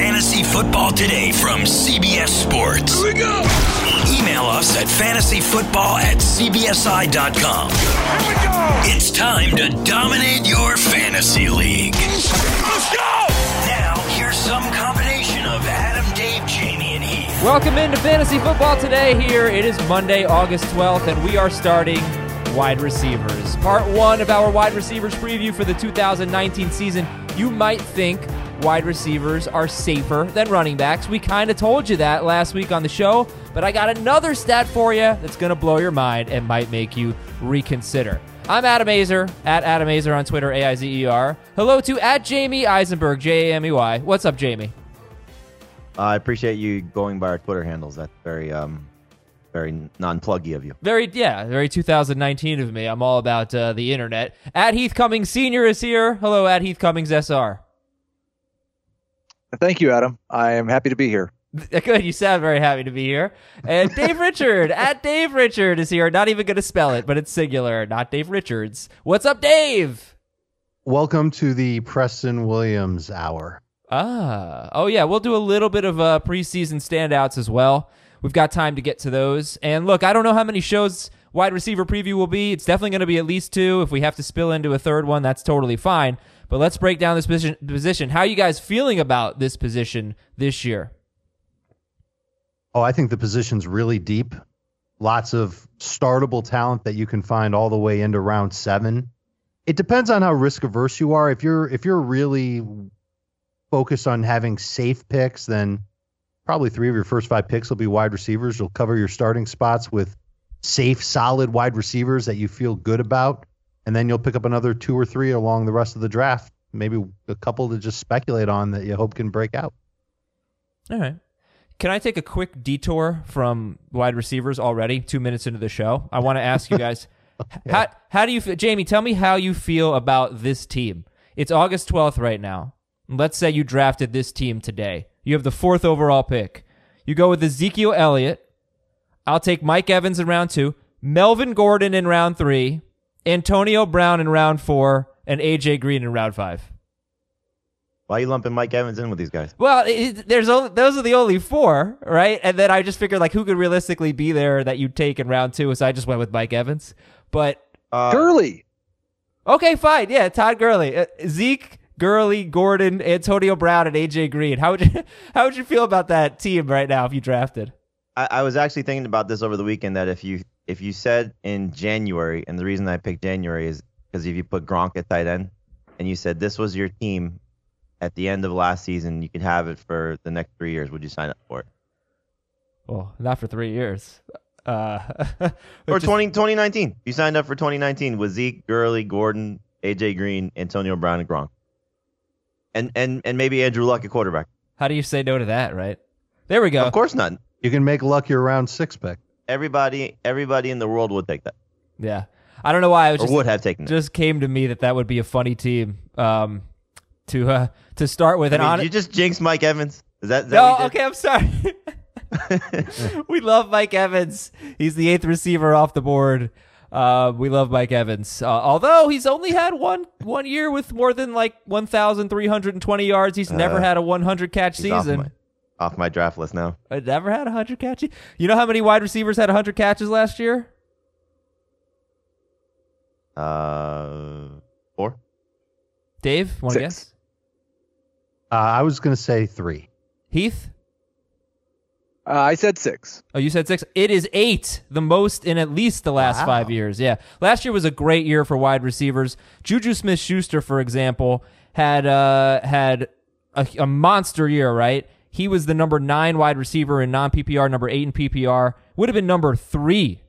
Fantasy Football Today from CBS Sports. Here we go. Email us at fantasyfootball at cbsi.com. Here we go. It's time to dominate your fantasy league. Let's go. Now, here's some combination of Adam, Dave, Jamey, and Heath. Welcome into Fantasy Football today. Here it is Monday, August 12th, and we are starting wide receivers. Part one of our wide receivers preview for the 2019 season. You might think wide receivers are safer than running backs. We kind of told you that last week on the show, but I got another stat for you that's going to blow your mind and might make you reconsider. I'm Adam Aizer, at Adam Aizer on Twitter, A I Z E R. Hello to at Jamey Eisenberg, J A M E Y. What's up, Jamie? I appreciate you going by our Twitter handles. That's very, um, very non-pluggy of you. Very, yeah, very 2019 of me. I'm all about uh, the internet. At Heath Cummings Senior is here. Hello, at Heath Cummings SR. Thank you, Adam. I am happy to be here. Good, you sound very happy to be here. And Dave Richard, at Dave Richard is here. Not even going to spell it, but it's singular, not Dave Richards. What's up, Dave? Welcome to the Preston Williams Hour. Ah, oh yeah, we'll do a little bit of uh, preseason standouts as well. We've got time to get to those. And look, I don't know how many shows wide receiver preview will be. It's definitely going to be at least two. If we have to spill into a third one, that's totally fine. But let's break down this position. position. How are you guys feeling about this position this year? Oh, I think the position's really deep. Lots of startable talent that you can find all the way into round seven. It depends on how risk averse you are. If you're if you're really focused on having safe picks, then probably three of your first five picks will be wide receivers. You'll cover your starting spots with safe, solid wide receivers that you feel good about, and then you'll pick up another two or three along the rest of the draft. Maybe a couple to just speculate on that you hope can break out. All right. Can I take a quick detour from wide receivers already? Two minutes into the show, I want to ask you guys how how do you feel, Jamie? Tell me how you feel about this team. It's August twelfth right now. Let's say you drafted this team today. You have the fourth overall pick. You go with Ezekiel Elliott. I'll take Mike Evans in round two, Melvin Gordon in round three, Antonio Brown in round four, and AJ Green in round five. Why are you lumping Mike Evans in with these guys? Well, it, there's only, those are the only four, right? And then I just figured like who could realistically be there that you'd take in round two, so I just went with Mike Evans. But Uh, Gurley. okay, fine, yeah, Todd Gurley, uh, Zeke, Gurley, Gordon, Antonio Brown, and AJ Green. How would you how would you feel about that team right now if you drafted? I, I was actually thinking about this over the weekend that if you if you said in January, and the reason I picked January is because if you put Gronk at tight end, and you said this was your team at the end of last season, you could have it for the next three years. Would you sign up for it? Well, not for three years. Uh, Or just- 20, 2019. You signed up for 2019 with Zeke, Gurley, Gordon, AJ Green, Antonio Brown, and Gronk. And and and maybe Andrew Luck at quarterback. How do you say no to that? Right there, we go. Of course not. You can make luck your round six pick. Everybody everybody in the world would take that. Yeah, I don't know why I was Or just would have taken it. just came to me that that would be a funny team um, to uh, to start with. I And mean, on you just jinxed Mike Evans. Is that, is that no, what you did? okay, I'm sorry. we love Mike Evans. He's the eighth receiver off the board. Uh, we love Mike Evans. Uh, although he's only had one one year with more than like 1,320 yards. He's never Uh, had a 100 catch He's off season. My, off my draft list now. I never had a 100 catches. You know how many wide receivers had 100 catches last year? Uh, four. Dave, want to guess? Uh, I was going to say three. Heath? Uh, I said six. Oh, you said six. It is eight, the most in at least the last Wow. five years. Yeah, last year was a great year for wide receivers. Juju Smith-Schuster, for example, had uh, had a, a monster year. Right, he was the number nine wide receiver in non PPR, number eight in PPR. Would have been number three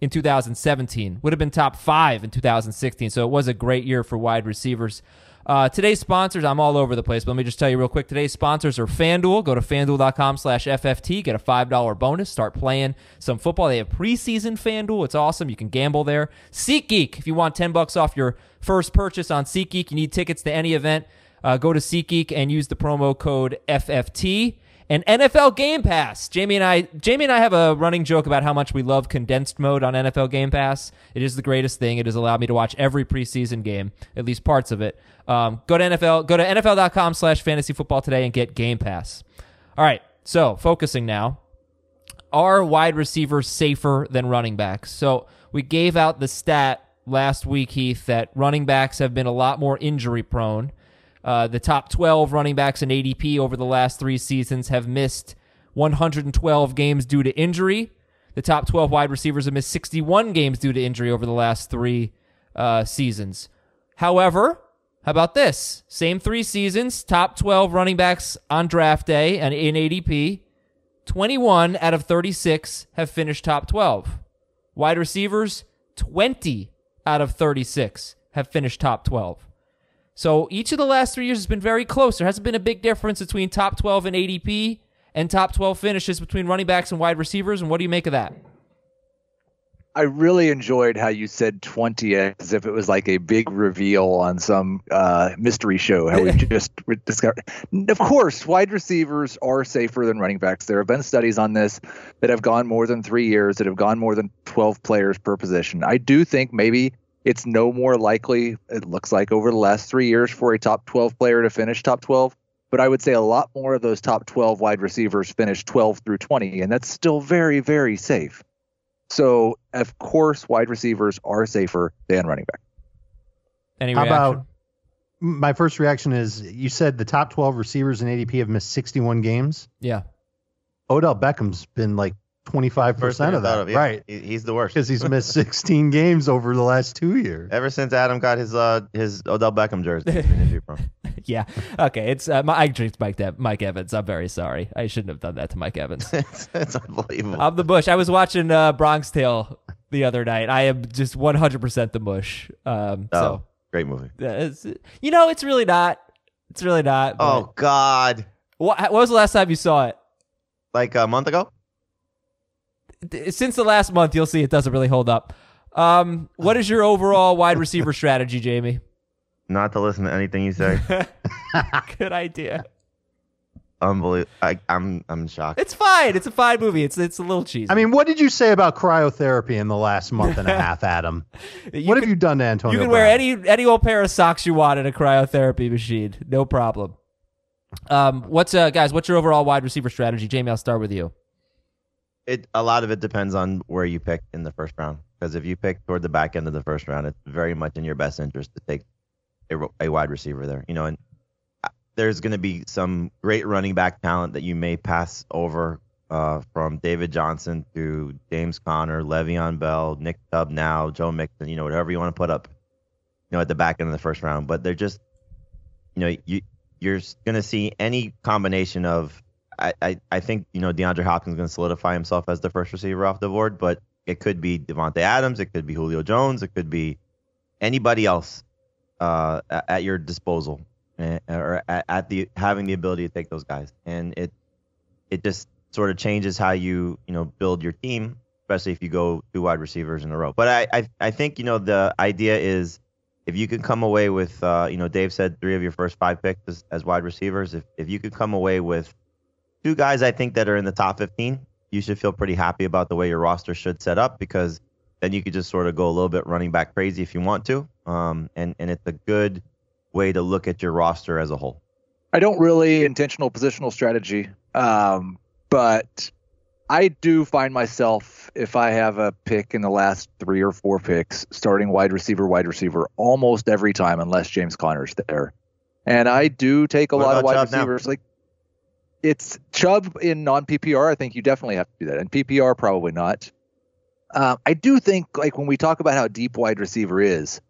in 2017. Would have been top five in 2016. So it was a great year for wide receivers. Uh, today's sponsors, I'm all over the place, but let me just tell you real quick. Today's sponsors are FanDuel. Go to fanduel.com slash FFT. Get a $5 bonus. Start playing some football. They have preseason FanDuel. It's awesome. You can gamble there. SeatGeek. If you want 10 bucks off your first purchase on SeatGeek, you need tickets to any event, uh, go to SeatGeek and use the promo code FFT. and NFL Game Pass. Jamey and I, Jamey and I have a running joke about how much we love condensed mode on NFL Game Pass. It is the greatest thing. It has allowed me to watch every preseason game, at least parts of it. Um, go to NFL, go to NFL.com slash fantasy football today and get Game Pass. All right, so focusing now. Are wide receivers safer than running backs? So we gave out the stat last week, Heath, that running backs have been a lot more injury prone. Uh, the top 12 running backs in ADP over the last three seasons have missed 112 games due to injury. The top 12 wide receivers have missed 61 games due to injury over the last three uh, seasons. However, how about this? Same three seasons, top 12 running backs on draft day and in ADP, 21 out of 36 have finished top 12. Wide receivers, 20 out of 36 have finished top 12. So each of the last three years has been very close. There hasn't been a big difference between top 12 and ADP and top 12 finishes between running backs and wide receivers. And what do you make of that? I really enjoyed how you said 20 as if it was like a big reveal on some uh, mystery show. How we just discovered. Of course, wide receivers are safer than running backs. There have been studies on this that have gone more than three years, that have gone more than 12 players per position. I do think maybe it's no more likely, it looks like, over the last three years for a top 12 player to finish top 12. But I would say a lot more of those top 12 wide receivers finish 12 through 20, and that's still very, very safe. So, of course, wide receivers are safer than running back. Any How reaction? about my first reaction is you said the top 12 receivers in ADP have missed 61 games. yeah. Odell Beckham's been like 25% First of that, of, yeah. right? He- He's the worst. Because he's missed 16 games over the last two years. Ever since Adam got his uh his Odell Beckham jersey, he's been injury prone. Yeah. Okay. It's uh, my, I jinxed Mike, De- Mike Evans. I'm very sorry. I shouldn't have done that to Mike Evans. it's, it's unbelievable. I'm the Mush. I was watching uh, Bronx Tale the other night. I am just 100% the Mush. Um, oh, So, great movie. uh, it's, you know, it's really not. It's really not. Oh God, What, what was the last time you saw it? like a month ago. D- Since the last month, you'll see it doesn't really hold up. Um, what is your overall wide receiver strategy, Jamey? Not to listen to anything you say. Good idea. Unbelievable. I, I'm I'm shocked. It's fine. It's a fine movie. It's it's a little cheesy. I mean, what did you say about cryotherapy in the last month and a half, Adam? What can- have you done to Antonio? You can wear any any old pair of socks you want in a cryotherapy machine, no problem. Um, what's uh guys? What's your overall wide receiver strategy, Jamey? I'll start with you. It a lot of it depends on where you pick in the first round. Because if you pick toward the back end of the first round, it's very much in your best interest to take a, a wide receiver there. You know, and uh, there's going to be some great running back talent that you may pass over uh, from David Johnson to James Conner, Le'Veon Bell, Nick Chubb now, Joe Mixon, you know, whatever you want to put up, you know, at the back end of the first round. But they're just, you know, you you're going to see any combination of. I, I, think you know DeAndre Hopkins is going to solidify himself as the first receiver off the board, but it could be Davante Adams, it could be Julio Jones, it could be anybody else uh, at, your disposal, eh, or at, at the having the ability to take those guys, and it it just sort of changes how you you know build your team, especially if you go two wide receivers in a row. But I I, I think you know the idea is if you can come away with uh, you know Dave said three of your first five picks as, as wide receivers, if if you could come away with two guys I think that are in the top 15, you should feel pretty happy about the way your roster should set up because then you could just sort of go a little bit running back crazy if you want to. Um, and, and it's a good way to look at your roster as a whole. I don't really intentional positional strategy, um, but I do find myself if I have a pick in the last three or four picks, starting wide receiver, wide receiver almost every time, unless James Conner's there. And I do take a What lot of wide Chubb now? receivers. Like it's Chubb in non PPR. I think you definitely have to do that. And PPR, probably not. Um, I do think like when we talk about how deep wide receiver is,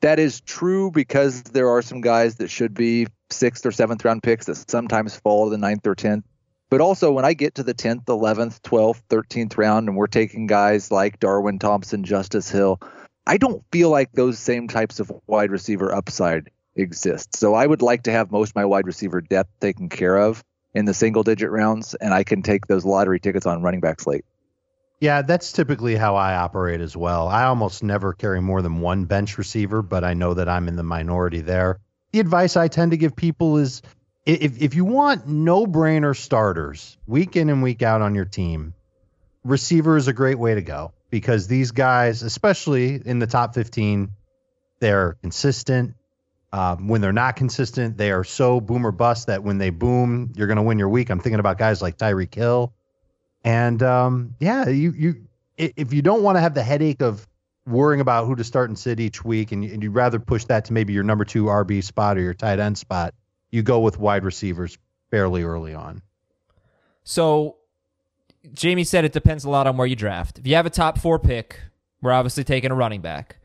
that is true because there are some guys that should be sixth or seventh round picks that sometimes fall to the ninth or tenth. But also when I get to the tenth, eleventh, twelfth, thirteenth round, and we're taking guys like Darwin Thompson, Justice Hill, I don't feel like those same types of wide receiver upside exist. So I would like to have most of my wide receiver depth taken care of in the single digit rounds, and I can take those lottery tickets on running backs late. Yeah, that's typically how I operate as well. I almost never carry more than one bench receiver, but I know that I'm in the minority there. The advice I tend to give people is if if you want no brainer starters week in and week out on your team, receiver is a great way to go because these guys, especially in the top 15, they're consistent. Um, when they're not consistent, they are so boom or bust that when they boom, you're going to win your week. I'm thinking about guys like Tyreek Hill, and um, yeah, you you if you don't want to have the headache of worrying about who to start and sit each week, and, and you'd rather push that to maybe your number two RB spot or your tight end spot, you go with wide receivers fairly early on. So, Jamey said it depends a lot on where you draft. If you have a top four pick, we're obviously taking a running back.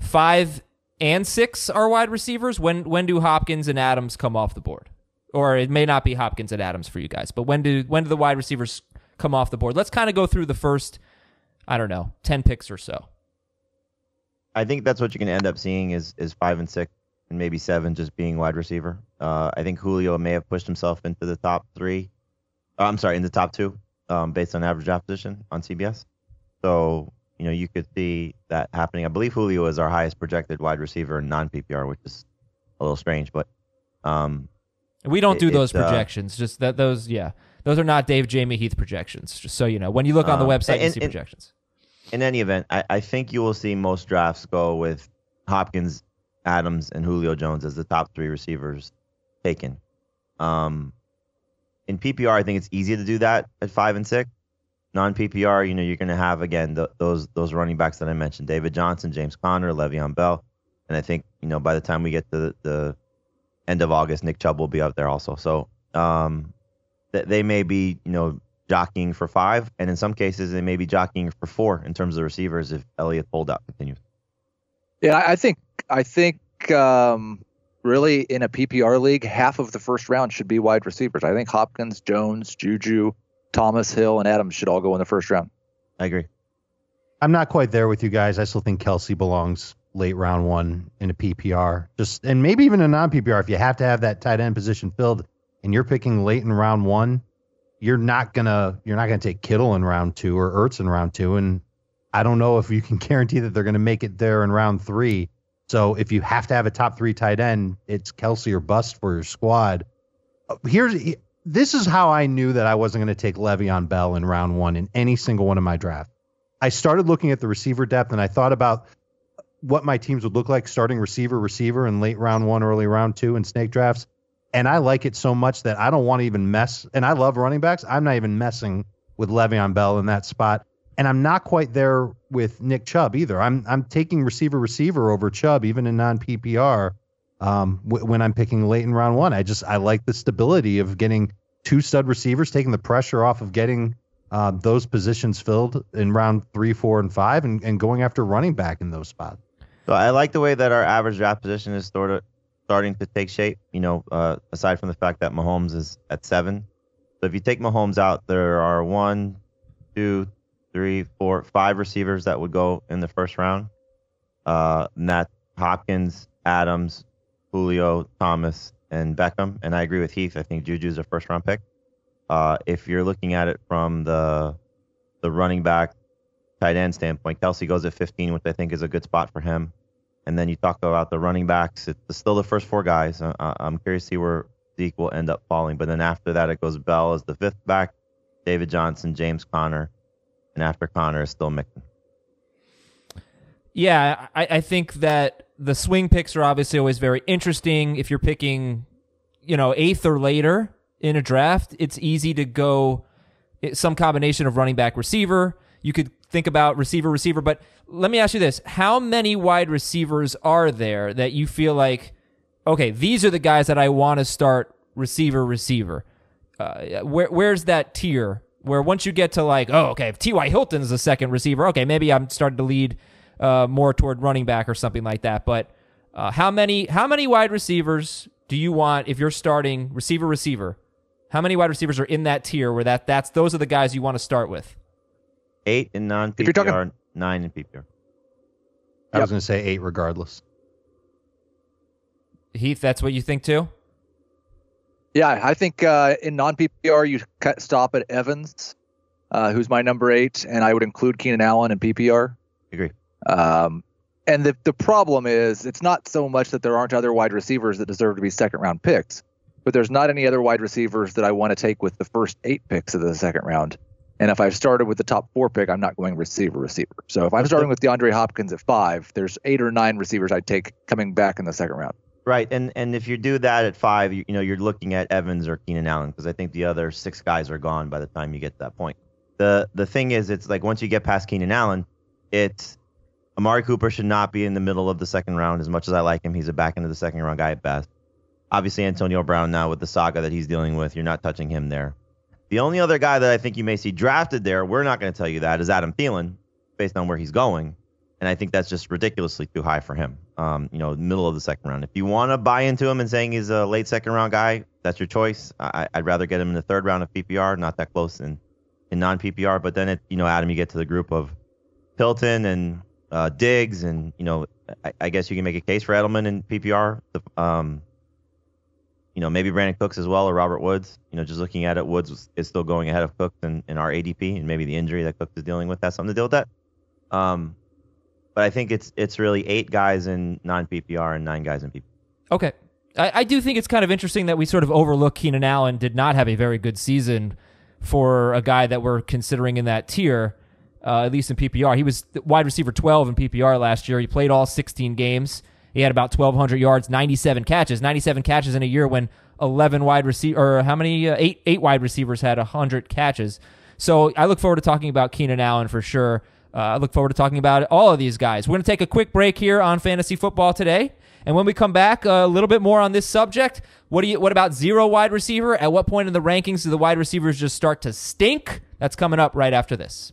Five and six are wide receivers. When when do Hopkins and Adams come off the board? Or it may not be Hopkins and Adams for you guys, but when do when do the wide receivers come off the board? Let's kind of go through the first, I don't know, ten picks or so. I think that's what you're going to end up seeing is is five and six and maybe seven just being wide receiver. Uh, I think Julio may have pushed himself into the top three. Uh, I'm sorry, in the top two, um, based on average opposition on CBS. So you know you could see that happening. I believe Julio is our highest projected wide receiver in non PPR, which is a little strange, but um, we don't do it, those uh, projections. just that those, yeah, those are not Dave Jamey Heath projections. Just so you know, when you look on the Um, website, you and- see and- projections. in any event, I, I think you will see most drafts go with Hopkins, Adams, and Julio Jones as the top three receivers taken. Um, in PPR, I think it's easy to do that at five and six. Non PPR, you know, you're going to have again th- those those running backs that I mentioned: David Johnson, James Conner, Le'Veon Bell, and I think you know by the time we get to the, the end of August, Nick Chubb will be up there also. So um, th- they may be you know jockeying for five, and in some cases they may be jockeying for four in terms of the receivers if Elliott holdout continues. Yeah, I think I think um, really in a PPR league, half of the first round should be wide receivers. I think Hopkins, Jones, Juju, Thomas, Hill, and Adams should all go in the first round. I agree. I'm not quite there with you guys. I still think Kelce belongs late round one in a PPR. Just and maybe even a non PPR. If you have to have that tight end position filled and you're picking late in round one, you're not gonna you're not gonna take Kittle in round two or Ertz in round two. And I don't know if you can guarantee that they're gonna make it there in round three. So if you have to have a top three tight end, it's Kelce or bust for your squad. Here's this is how I knew that I wasn't going to take Le'Veon Bell in round one in any single one of my draft. I started looking at the receiver depth and I thought about what my teams would look like starting receiver, receiver in late round one, early round two in snake drafts. And I like it so much that I don't want to even mess. And I love running backs. I'm not even messing with Le'Veon Bell in that spot. And I'm not quite there with Nick Chubb either. I'm I'm taking receiver, receiver over Chubb even in non PPR. Um, w- when I'm picking late in round one, I just I like the stability of getting two stud receivers, taking the pressure off of getting uh, those positions filled in round three, four, and five, and, and going after running back in those spots. So I like the way that our average draft position is sort of starting to take shape. You know, uh, aside from the fact that Mahomes is at seven. So if you take Mahomes out, there are one, two, three, four, five receivers that would go in the first round. Uh, that's Hopkins, Adams, Julio, Thomas, and Beckham. And I agree with Heath. I think Juju's a first round pick. Uh, if you're looking at it from the the running back tight end standpoint, Kelce goes at 15, which I think is a good spot for him. And then you talk about the running backs. It's still the first four guys. Uh, I'm curious to see where Zeke will end up falling. But then after that, it goes Bell as the fifth back, David Johnson, James Conner, and after Conner is still Mixon. Yeah, I, I think that the swing picks are obviously always very interesting. If you're picking, you know, eighth or later in a draft, it's easy to go some combination of running back receiver. You could think about receiver receiver, but let me ask you this. How many wide receivers are there that you feel like, okay, these are the guys that I want to start receiver receiver? Uh, where, where's that tier where once you get to like, oh, okay, if T.Y. Hilton is second receiver, okay, maybe I'm starting to lead uh, more toward running back or something like that. But uh, how many how many wide receivers do you want if you're starting receiver receiver? How many wide receivers are in that tier where that that's those are the guys you want to start with? Eight in non If you're talking- PPR, nine in PPR. I was going to say eight regardless. Heath, that's what you think too? Yeah, I think uh, in non PPR you cut, stop at Evans, uh, who's my number eight, and I would include Keenan Allen in PPR. Agree. Um, and the the problem is it's not so much that there aren't other wide receivers that deserve to be second round picks. but there's not any other wide receivers that I want to take with the first eight picks of the second round. And if I've started with the top four pick, I'm not going receiver receiver. So if I'm starting with DeAndre Hopkins at five, there's eight or nine receivers I'd take coming back in the second round. Right, and and if you do that at five, you, you know you're looking at Evans or Keenan Allen because I think the other six guys are gone by the time you get to that point. The the thing is, it's like once you get past Keenan Allen, it's Amari Cooper should not be in the middle of the second round. As much as I like him, he's a back end of the second round guy at best. Obviously, Antonio Brown now with the saga that he's dealing with, you're not touching him there. The only other guy that I think you may see drafted there, we're not going to tell you that, is Adam Thielen, based on where he's going. And I think that's just ridiculously too high for him. Um, you know, middle of the second round. If you want to buy into him and saying he's a late second round guy, that's your choice. I, would rather get him in the third round of PPR, not that close in, in non PPR. But then, it, you know, Adam, you get to the group of Hilton and uh, Diggs, and you know, I, I, guess you can make a case for Edelman in PPR. The, um, you know, maybe Brandin Cooks as well or Robert Woods. You know, just looking at it, Woods is still going ahead of Cooks in, in our ADP, and maybe the injury that Cooks is dealing with has something to deal with that. Um, but I think it's it's really eight guys in non PPR and nine guys in PPR. Okay. I, I, do think it's kind of interesting that we sort of overlook Keenan Allen did not have a very good season for a guy that we're considering in that tier, uh, at least in PPR. He was wide receiver 12 in PPR last year. He played all 16 games. He had about 1,200 yards, 97 catches. 97 catches in a year when 11 wide receiver or how many uh, eight eight wide receivers had 100 catches. So I look forward to talking about Keenan Allen for sure. Uh, I look forward to talking about all of these guys. We're going to take a quick break here on fantasy football today. And when we come back, a little bit more on this subject. What do you? What about zero wide receiver? At what point in the rankings do the wide receivers just start to stink? That's coming up right after this.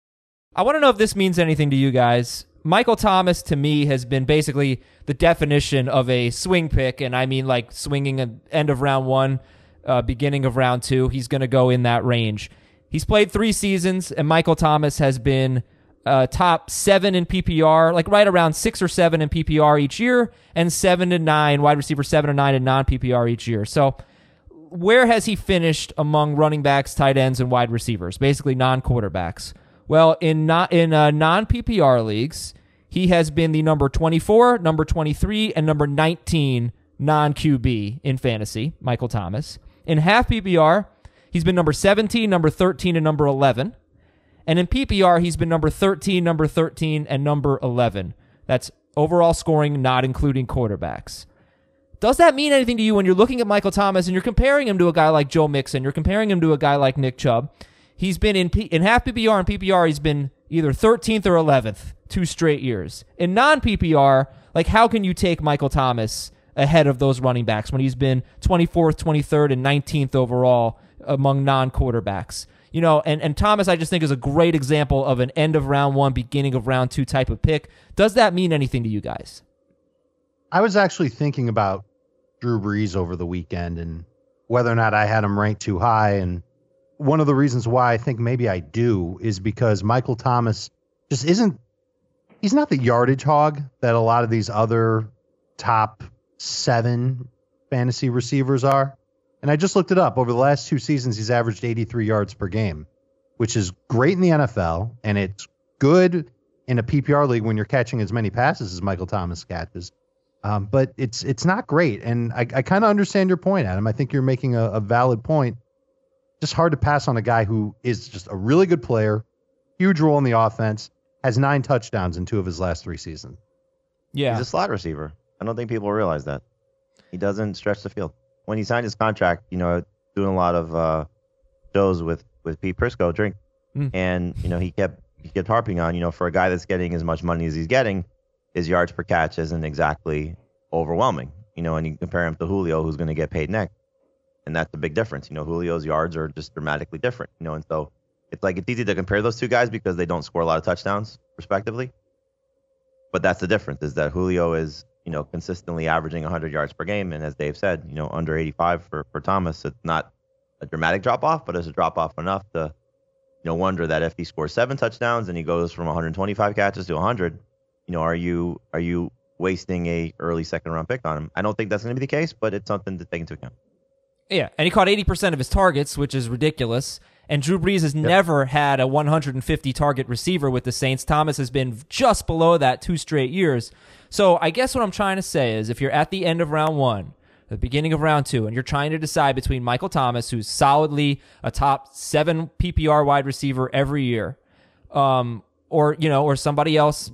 I want to know if this means anything to you guys. Michael Thomas to me has been basically the definition of a swing pick, and I mean like swinging at end of round one, uh, beginning of round two. He's going to go in that range. He's played three seasons, and Michael Thomas has been uh, top seven in PPR, like right around six or seven in PPR each year, and seven to nine wide receiver seven or nine in non PPR each year. So, where has he finished among running backs, tight ends, and wide receivers? Basically, non quarterbacks. Well, in not in uh, non PPR leagues, he has been the number 24, number 23, and number 19 non QB in fantasy. Michael Thomas in half PPR, he's been number 17, number 13, and number 11. And in PPR, he's been number 13, number 13, and number 11. That's overall scoring, not including quarterbacks. Does that mean anything to you when you're looking at Michael Thomas and you're comparing him to a guy like Joe Mixon? You're comparing him to a guy like Nick Chubb. He's been in P- in half PPR and PPR. He's been either 13th or 11th two straight years. In non PPR, like how can you take Michael Thomas ahead of those running backs when he's been 24th, 23rd, and 19th overall among non quarterbacks? You know, and, and Thomas, I just think, is a great example of an end of round one, beginning of round two type of pick. Does that mean anything to you guys? I was actually thinking about Drew Brees over the weekend and whether or not I had him ranked too high. And one of the reasons why I think maybe I do is because Michael Thomas just isn't he's not the yardage hog that a lot of these other top seven fantasy receivers are. And I just looked it up. Over the last two seasons, he's averaged 83 yards per game, which is great in the NFL, and it's good in a PPR league when you're catching as many passes as Michael Thomas catches. Um, but it's it's not great, and I, I kind of understand your point, Adam. I think you're making a, a valid point just hard to pass on a guy who is just a really good player, huge role in the offense, has nine touchdowns in two of his last three seasons. Yeah. He's a slot receiver. I don't think people realize that. He doesn't stretch the field. When he signed his contract, you know, doing a lot of uh, shows with, with Pete Prisco, drink, mm. and you know he kept he kept harping on, you know, for a guy that's getting as much money as he's getting, his yards per catch isn't exactly overwhelming. You know, and you compare him to Julio, who's going to get paid next and that's the big difference. You know, Julio's yards are just dramatically different. You know, and so it's like it's easy to compare those two guys because they don't score a lot of touchdowns respectively. But that's the difference is that Julio is you know, consistently averaging 100 yards per game, and as Dave said, you know, under 85 for for Thomas. It's not a dramatic drop off, but it's a drop off enough to, you know, wonder that if he scores seven touchdowns and he goes from 125 catches to 100, you know, are you are you wasting a early second round pick on him? I don't think that's going to be the case, but it's something to take into account. Yeah, and he caught 80% of his targets, which is ridiculous. And Drew Brees has never had a 150 target receiver with the Saints. Thomas has been just below that two straight years. So I guess what I'm trying to say is if you're at the end of round one, the beginning of round two, and you're trying to decide between Michael Thomas, who's solidly a top seven PPR wide receiver every year, um, or you know, or somebody else,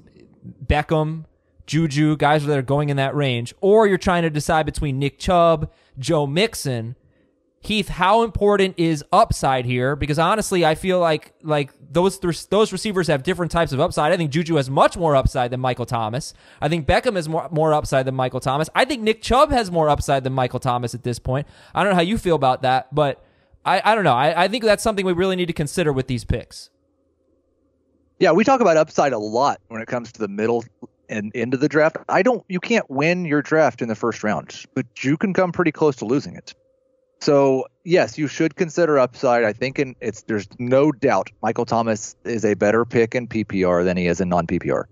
Beckham, Juju, guys that are going in that range, or you're trying to decide between Nick Chubb, Joe Mixon, Heath, how important is upside here? Because honestly, I feel like like those those receivers have different types of upside. I think Juju has much more upside than Michael Thomas. I think Beckham has more more upside than Michael Thomas. I think Nick Chubb has more upside than Michael Thomas at this point. I don't know how you feel about that, but I, I don't know. I, I think that's something we really need to consider with these picks. Yeah, we talk about upside a lot when it comes to the middle and into the draft. I don't you can't win your draft in the first round, but you can come pretty close to losing it. So yes, you should consider upside. I think and it's there's no doubt Michael Thomas is a better pick in PPR than he is in non PPR.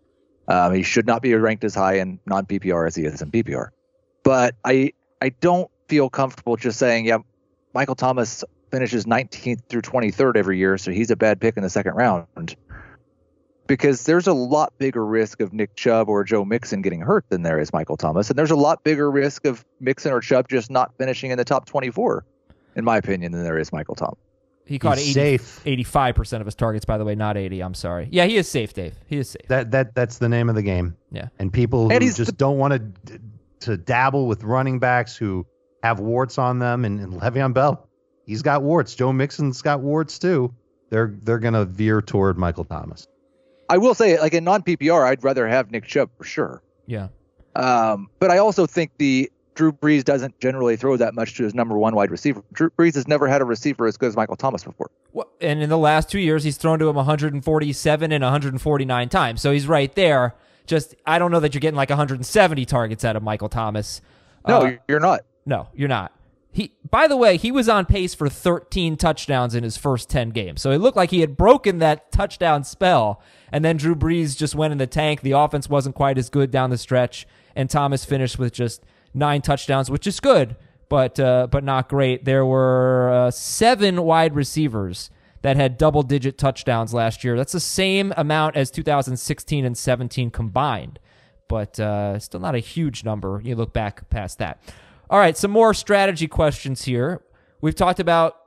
Um, he should not be ranked as high in non PPR as he is in PPR. But I I don't feel comfortable just saying yeah, Michael Thomas finishes 19th through 23rd every year, so he's a bad pick in the second round. Because there's a lot bigger risk of Nick Chubb or Joe Mixon getting hurt than there is Michael Thomas, and there's a lot bigger risk of Mixon or Chubb just not finishing in the top 24 in my opinion, than there is Michael Thomas. He caught 80, safe. 85% of his targets, by the way, not 80. I'm sorry. Yeah, he is safe, Dave. He is safe. That that that's the name of the game. Yeah. And people And who he's just the- don't want to to dabble with running backs who have warts on them, and, and Le'Veon Bell, he's got warts. Joe Mixon's got warts too. They're they're gonna veer toward Michael Thomas. I will say, like in non PPR, I'd rather have Nick Chubb for sure. Yeah. Um, but I also think the Drew Brees doesn't generally throw that much to his number one wide receiver. Drew Brees has never had a receiver as good as Michael Thomas before. Well, and in the last two years, he's thrown to him 147 and 149 times. So he's right there. Just, I don't know that you're getting like 170 targets out of Michael Thomas. No, Uh, you're not. No, you're not. He, by the way, he was on pace for 13 touchdowns in his first 10 games. So it looked like he had broken that touchdown spell. And then Drew Brees just went in the tank. The offense wasn't quite as good down the stretch. And Thomas finished with just nine touchdowns, which is good, but, uh, but not great. There were uh, seven wide receivers that had double digit touchdowns last year. That's the same amount as 2016 and 17 combined, but uh, still not a huge number. You look back past that. All right, some more strategy questions here. We've talked about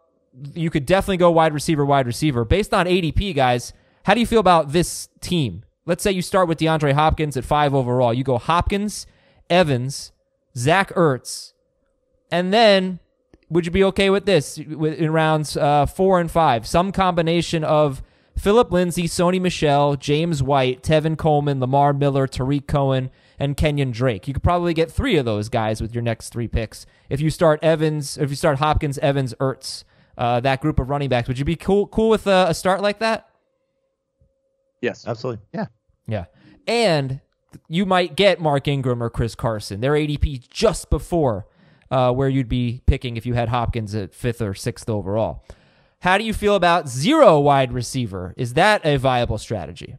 you could definitely go wide receiver, wide receiver. Based on ADP, guys, how do you feel about this team? Let's say you start with DeAndre Hopkins at five overall. You go Hopkins, Evans, Zach Ertz, and then would you be okay with this in rounds uh, four and five? Some combination of Philip Lindsay, Sony Michel, James White, Tevin Coleman, Lamar Miller, Tarik Cohen, and Kenyon Drake. You could probably get three of those guys with your next three picks. If you start Evans, if you start Hopkins, Evans, Ertz, uh, that group of running backs, would you be cool cool with a, a start like that? Yes. Absolutely. Yeah. Yeah, and you might get Mark Ingram or Chris Carson. Their ADP just before uh, where you'd be picking if you had Hopkins at fifth or sixth overall. How do you feel about zero wide receiver? Is that a viable strategy?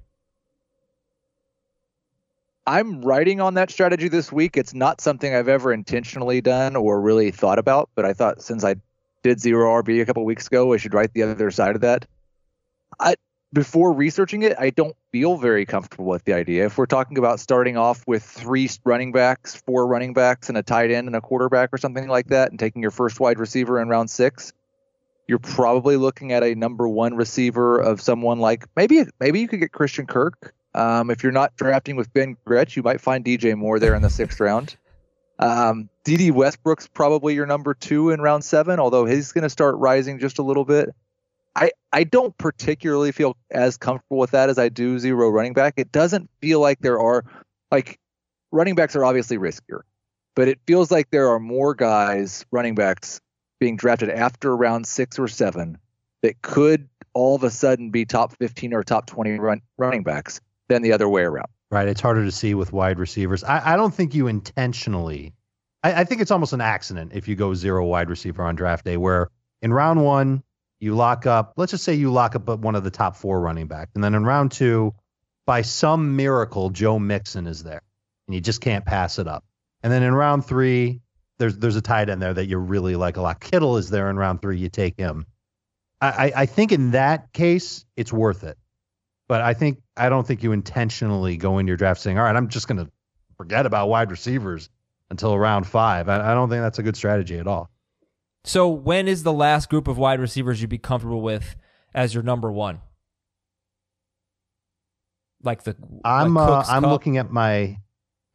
I'm writing on that strategy this week. It's not something I've ever intentionally done or really thought about, but I thought since I did zero RB a couple weeks ago, I should write the other side of that. I before researching it, I don't feel very comfortable with the idea. If we're talking about starting off with three running backs, four running backs, and a tight end and a quarterback or something like that, and taking your first wide receiver in round six, you're probably looking at a number one receiver of someone like maybe maybe you could get Christian Kirk. Um, if you're not drafting with Ben Gretch, you might find DJ Moore there in the sixth round. Um, Dede Westbrook's probably your number two in round seven, although he's going to start rising just a little bit. I, I don't particularly feel as comfortable with that as I do zero running back. It doesn't feel like there are like running backs are obviously riskier, but it feels like there are more guys, running backs, being drafted after round six or seven that could all of a sudden be top 15 or top 20 run, running backs than the other way around. right? It's harder to see with wide receivers. I, I don't think you intentionally. I, I think it's almost an accident if you go zero wide receiver on draft day, where in round one you lock up. Let's just say you lock up one of the top four running backs, and then in round two, by some miracle, Joe Mixon is there, and you just can't pass it up. And then in round three, there's there's a tight end there that you really like a lot. Kittle is there in round three, you take him. I, I think in that case, it's worth it. But I think I don't think you intentionally go into your draft saying, "All right, I'm just going to forget about wide receivers until round five. I, I don't think that's a good strategy at all. So when is the last group of wide receivers you'd be comfortable with as your number one? Like the I'm like uh, I'm Kupp? looking at my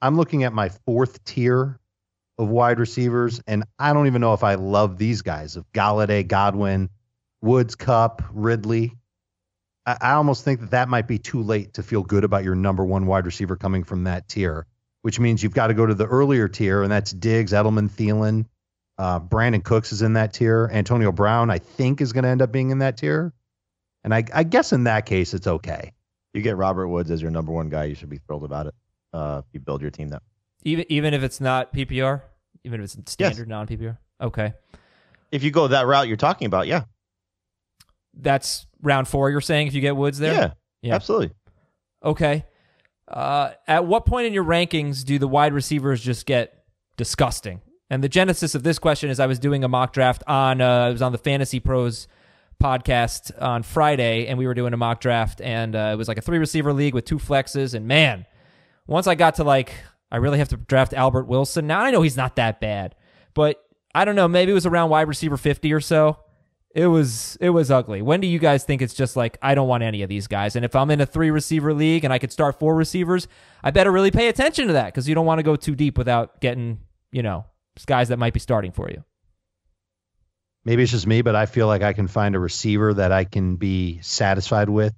I'm looking at my fourth tier of wide receivers, and I don't even know if I love these guys of Golladay, Godwin, Woods, Kupp, Ridley. I, I almost think that that might be too late to feel good about your number one wide receiver coming from that tier, which means you've got to go to the earlier tier, and that's Diggs, Edelman, Thielen. Uh, Brandin Cooks is in that tier. Antonio Brown, I think, is going to end up being in that tier. And I, I guess in that case, it's okay. You get Robert Woods as your number one guy. You should be thrilled about it. Uh, if you build your team that. even even if it's not PPR, even if it's standard non PPR. Okay, If you go that route you're talking about, yeah, that's round four. You're saying if you get Woods there, yeah, Yeah. absolutely. Okay. Uh, at what point in your rankings do the wide receivers just get disgusting? And the genesis of this question is I was doing a mock draft on uh, I was on the Fantasy Pros podcast on Friday, and we were doing a mock draft, and uh, it was like a three receiver league with two flexes. And man, once I got to like I really have to draft Albert Wilson. Now I know he's not that bad, but I don't know. Maybe it was around wide receiver fifty or so. It was it was ugly. When do you guys think it's just like I don't want any of these guys? And if I'm in a three receiver league and I could start four receivers, I better really pay attention to that because you don't want to go too deep without getting you know guys that might be starting for you. maybe it's just me, but I feel like I can find a receiver that I can be satisfied with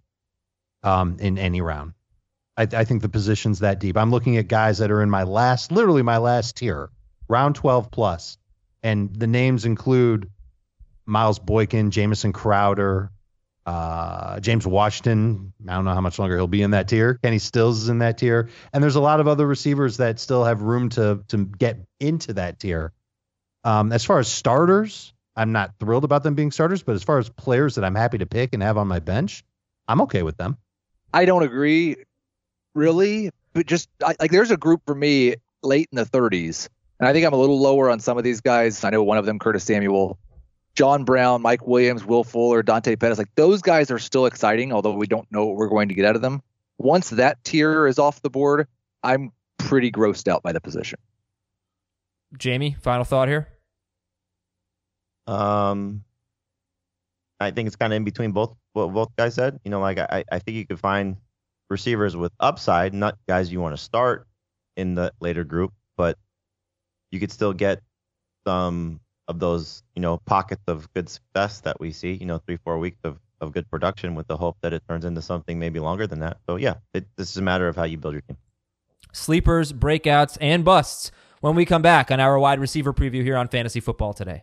um, in any round. I, I think the position's that deep. I'm looking at guys that are in my last, literally my last tier, round 12 plus, and the names include Miles Boykin, Jamison Crowder, uh, James Washington. I don't know how much longer he'll be in that tier. Kenny Stills is in that tier, and there's a lot of other receivers that still have room to to get into that tier. Um, as far as starters, I'm not thrilled about them being starters, but as far as players that I'm happy to pick and have on my bench, I'm okay with them. I don't agree, really. But just I, like there's a group for me late in the 30s, and I think I'm a little lower on some of these guys. I know one of them, Curtis Samuel, John Brown, Mike Williams, Will Fuller, Dante Pettis. Like those guys are still exciting, although we don't know what we're going to get out of them. Once that tier is off the board, I'm pretty grossed out by the position. Jamey, final thought here. Um, I think it's kind of in between both what both guys said. You know, like I, I think you could find receivers with upside, not guys you want to start in the later group, but you could still get some of those, you know, pockets of good success that we see. You know, three four weeks of of good production with the hope that it turns into something maybe longer than that. So yeah, it, this is a matter of how you build your team. Sleepers, breakouts, and busts when we come back on our wide receiver preview here on Fantasy Football Today.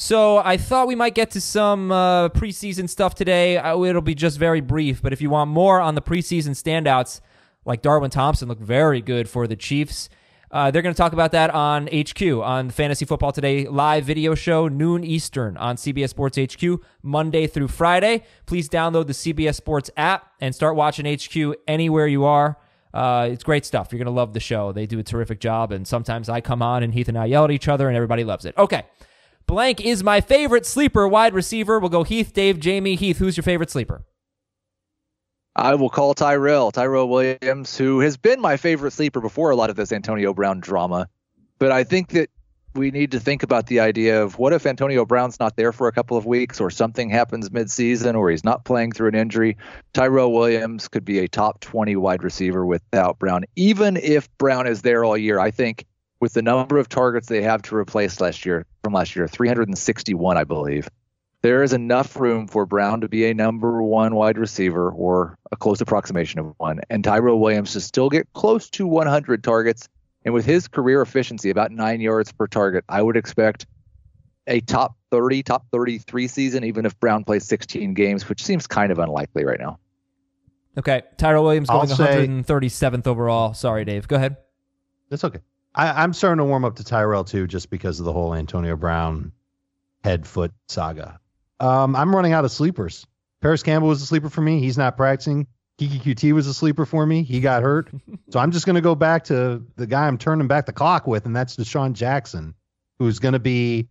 So I thought we might get to some uh, preseason stuff today. Uh, It'll be just very brief, but if you want more on the preseason standouts, like Darwin Thompson looked very good for the Chiefs. Uh, they're going to talk about that on HQ on Fantasy Football Today live video show, noon Eastern on CBS Sports HQ, Monday through Friday. Please download the CBS Sports app and start watching HQ anywhere you are. Uh, it's great stuff. You're going to love the show. They do a terrific job. And sometimes I come on and Heath and I yell at each other and everybody loves it. Okay. Blank is my favorite sleeper wide receiver. We'll go Heath, Dave, Jamey. Heath, who's your favorite sleeper? I will call Tyrell, Tyrell Williams, who has been my favorite sleeper before a lot of this Antonio Brown drama. But I think that we need to think about the idea of what if Antonio Brown's not there for a couple of weeks or something happens midseason or he's not playing through an injury. Tyrell Williams could be a top 20 wide receiver without Brown. Even if Brown is there all year, I think with the number of targets they have to replace last year from last year, 361, I believe, there is enough room for Brown to be a number one wide receiver or a close approximation of one, and Tyrell Williams to still get close to 100 targets. And with his career efficiency, about nine yards per target, I would expect a top 30, top 33 season, even if Brown plays 16 games, which seems kind of unlikely right now. Okay. Tyrell Williams I'll going say- 137th overall. Sorry, Dave. Go ahead. That's okay. I, I'm starting to warm up to Tyrell too, just because of the whole Antonio Brown head foot saga. Um, I'm running out of sleepers. Parris Campbell was a sleeper for me. He's not practicing. Keke Coutee was a sleeper for me. He got hurt. so I'm just going to go back to the guy I'm turning back the clock with, and that's DeSean Jackson, who's going to be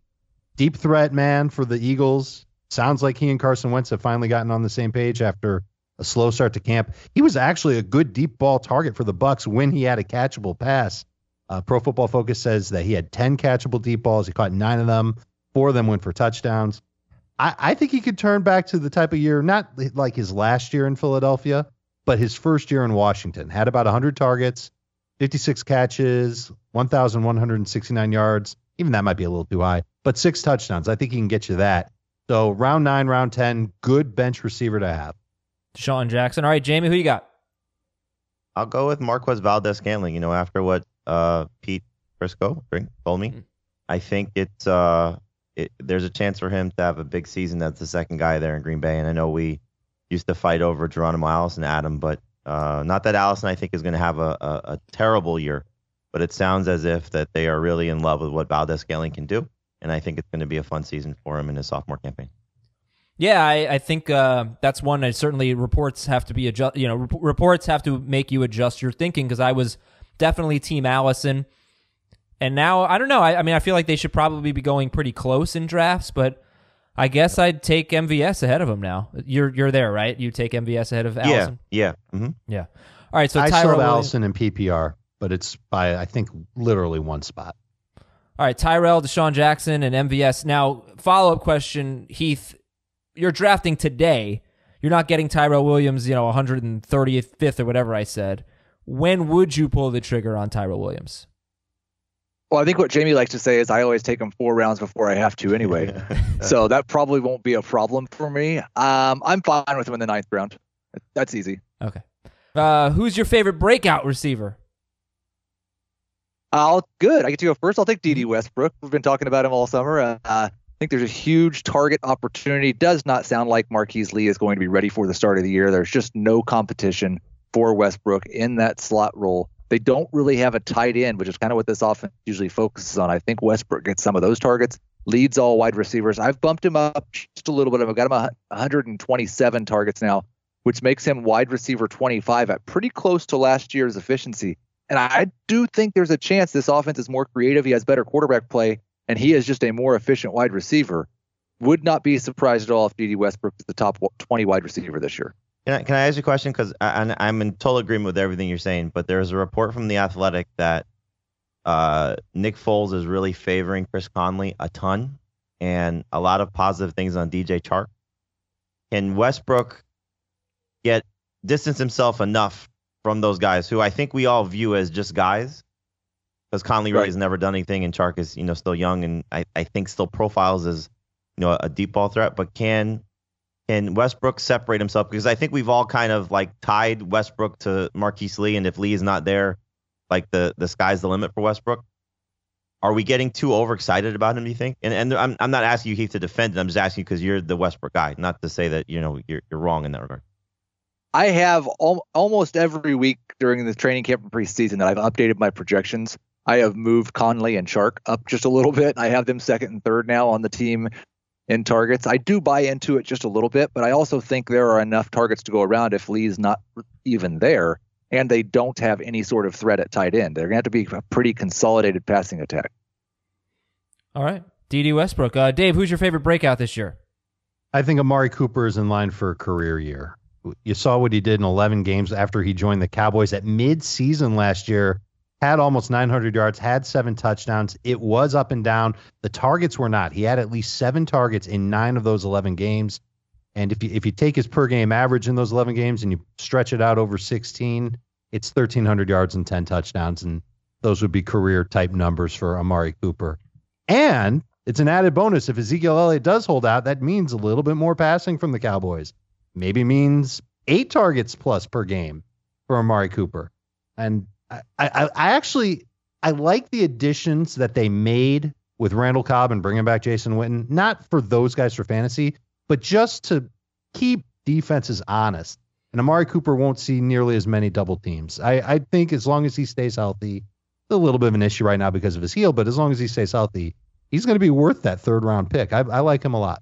deep threat man for the Eagles. Sounds like he and Carson Wentz have finally gotten on the same page after a slow start to camp. He was actually a good deep ball target for the Bucs when he had a catchable pass. Uh, Pro Football Focus says that he had 10 catchable deep balls. He caught nine of them. Four of them went for touchdowns. I, I think he could turn back to the type of year, not like his last year in Philadelphia, but his first year in Washington. Had about 100 targets, 56 catches, 1,169 yards. Even that might be a little too high, but six touchdowns. I think he can get you that. So round nine, round 10, good bench receiver to have. DeSean Jackson. All right, Jamey, who you got? I'll go with Marquez Valdes-Scantling. You know, after what uh, Pete Prisco bring, told me, Mhm. I think it's uh, it, there's a chance for him to have a big season. That's the second guy there in Green Bay, and I know we used to fight over Geronimo Allison, Adam, but uh, not that Allison I think is going to have a, a, a terrible year, but it sounds as if that they are really in love with what Valdes-Scantling can do, and I think it's going to be a fun season for him in his sophomore campaign. Yeah, I, I think uh, that's one. I certainly, reports have to be adjust. You know, rep- reports have to make you adjust your thinking because I was definitely Team Allison, and now I don't know. I, I mean, I feel like they should probably be going pretty close in drafts, but I guess I'd take MVS ahead of him now. You're you're there, right? You take MVS ahead of Allison. Yeah, yeah. hmm Yeah. All right. So I Tyrell still have Allison in PPR, but it's by, I think, literally one spot. All right, Tyrell, DeSean Jackson, and MVS. Now, follow up question, Heath. You're drafting today. You're not getting Tyrell Williams, you know, 135th or whatever I said. When would you pull the trigger on Tyrell Williams? Well, I think what Jamey likes to say is I always take him four rounds before I have to anyway. so that probably won't be a problem for me. Um, I'm fine with him in the ninth round. That's easy. Okay. Uh, who's your favorite breakout receiver? I'll good. I get to go first. I'll take Dede Westbrook. We've been talking about him all summer. Uh, I think there's a huge target opportunity. Does not sound like Marquise Lee is going to be ready for the start of the year. There's just no competition for Westbrook in that slot role. They don't really have a tight end, which is kind of what this offense usually focuses on. I think Westbrook gets some of those targets. Leads all wide receivers. I've bumped him up just a little bit. I've got him a 127 targets now, which makes him wide receiver 25 at pretty close to last year's efficiency. And I do think there's a chance this offense is more creative. He has better quarterback play, and he is just a more efficient wide receiver. Would not be surprised at all if Dede Westbrook is the top 20 wide receiver this year. Can I, can I ask you a question? Because I'm in total agreement with everything you're saying, but there's a report from The Athletic that uh, Nick Foles is really favoring Chris Conley a ton and a lot of positive things on DJ Chark. Can Westbrook get distance himself enough from those guys who I think we all view as just guys? Because Conley really has never done anything, and Chark is you know still young, and I, I think still profiles as you know a deep ball threat. But can can Westbrook separate himself? Because I think we've all kind of like tied Westbrook to Marquise Lee, and if Lee is not there, like the the sky's the limit for Westbrook. Are we getting too overexcited about him? Do you think? And and I'm I'm not asking you Heath to defend it. I'm just asking you because you're the Westbrook guy, not to say that you know you're you're wrong in that regard. I have al- almost every week during the training camp and preseason that I've updated my projections. I have moved Conley and Chark up just a little bit. I have them second and third now on the team in targets. I do buy into it just a little bit, but I also think there are enough targets to go around if Lee's not even there and they don't have any sort of threat at tight end. They're going to have to be a pretty consolidated passing attack. All right. Dede Westbrook. Uh, Dave, who's your favorite breakout this year? I think Amari Cooper is in line for a career year. You saw what he did in 11 games after he joined the Cowboys at mid-season last year. Had almost 900 yards, had seven touchdowns. It was up and down. The targets were not. He had at least seven targets in nine of those 11 games. And if you if you take his per game average in those 11 games and you stretch it out over 16, it's 1,300 yards and 10 touchdowns, and those would be career type numbers for Amari Cooper. And it's an added bonus if Ezekiel Elliott does hold out. That means a little bit more passing from the Cowboys. Maybe means eight targets plus per game for Amari Cooper. And I, I, I actually I like the additions that they made with Randall Cobb and bringing back Jason Witten. Not for those guys for fantasy, but just to keep defenses honest. And Amari Cooper won't see nearly as many double teams. I, I think as long as he stays healthy, a little bit of an issue right now because of his heel, but as long as he stays healthy, he's going to be worth that third round pick. I, I like him a lot.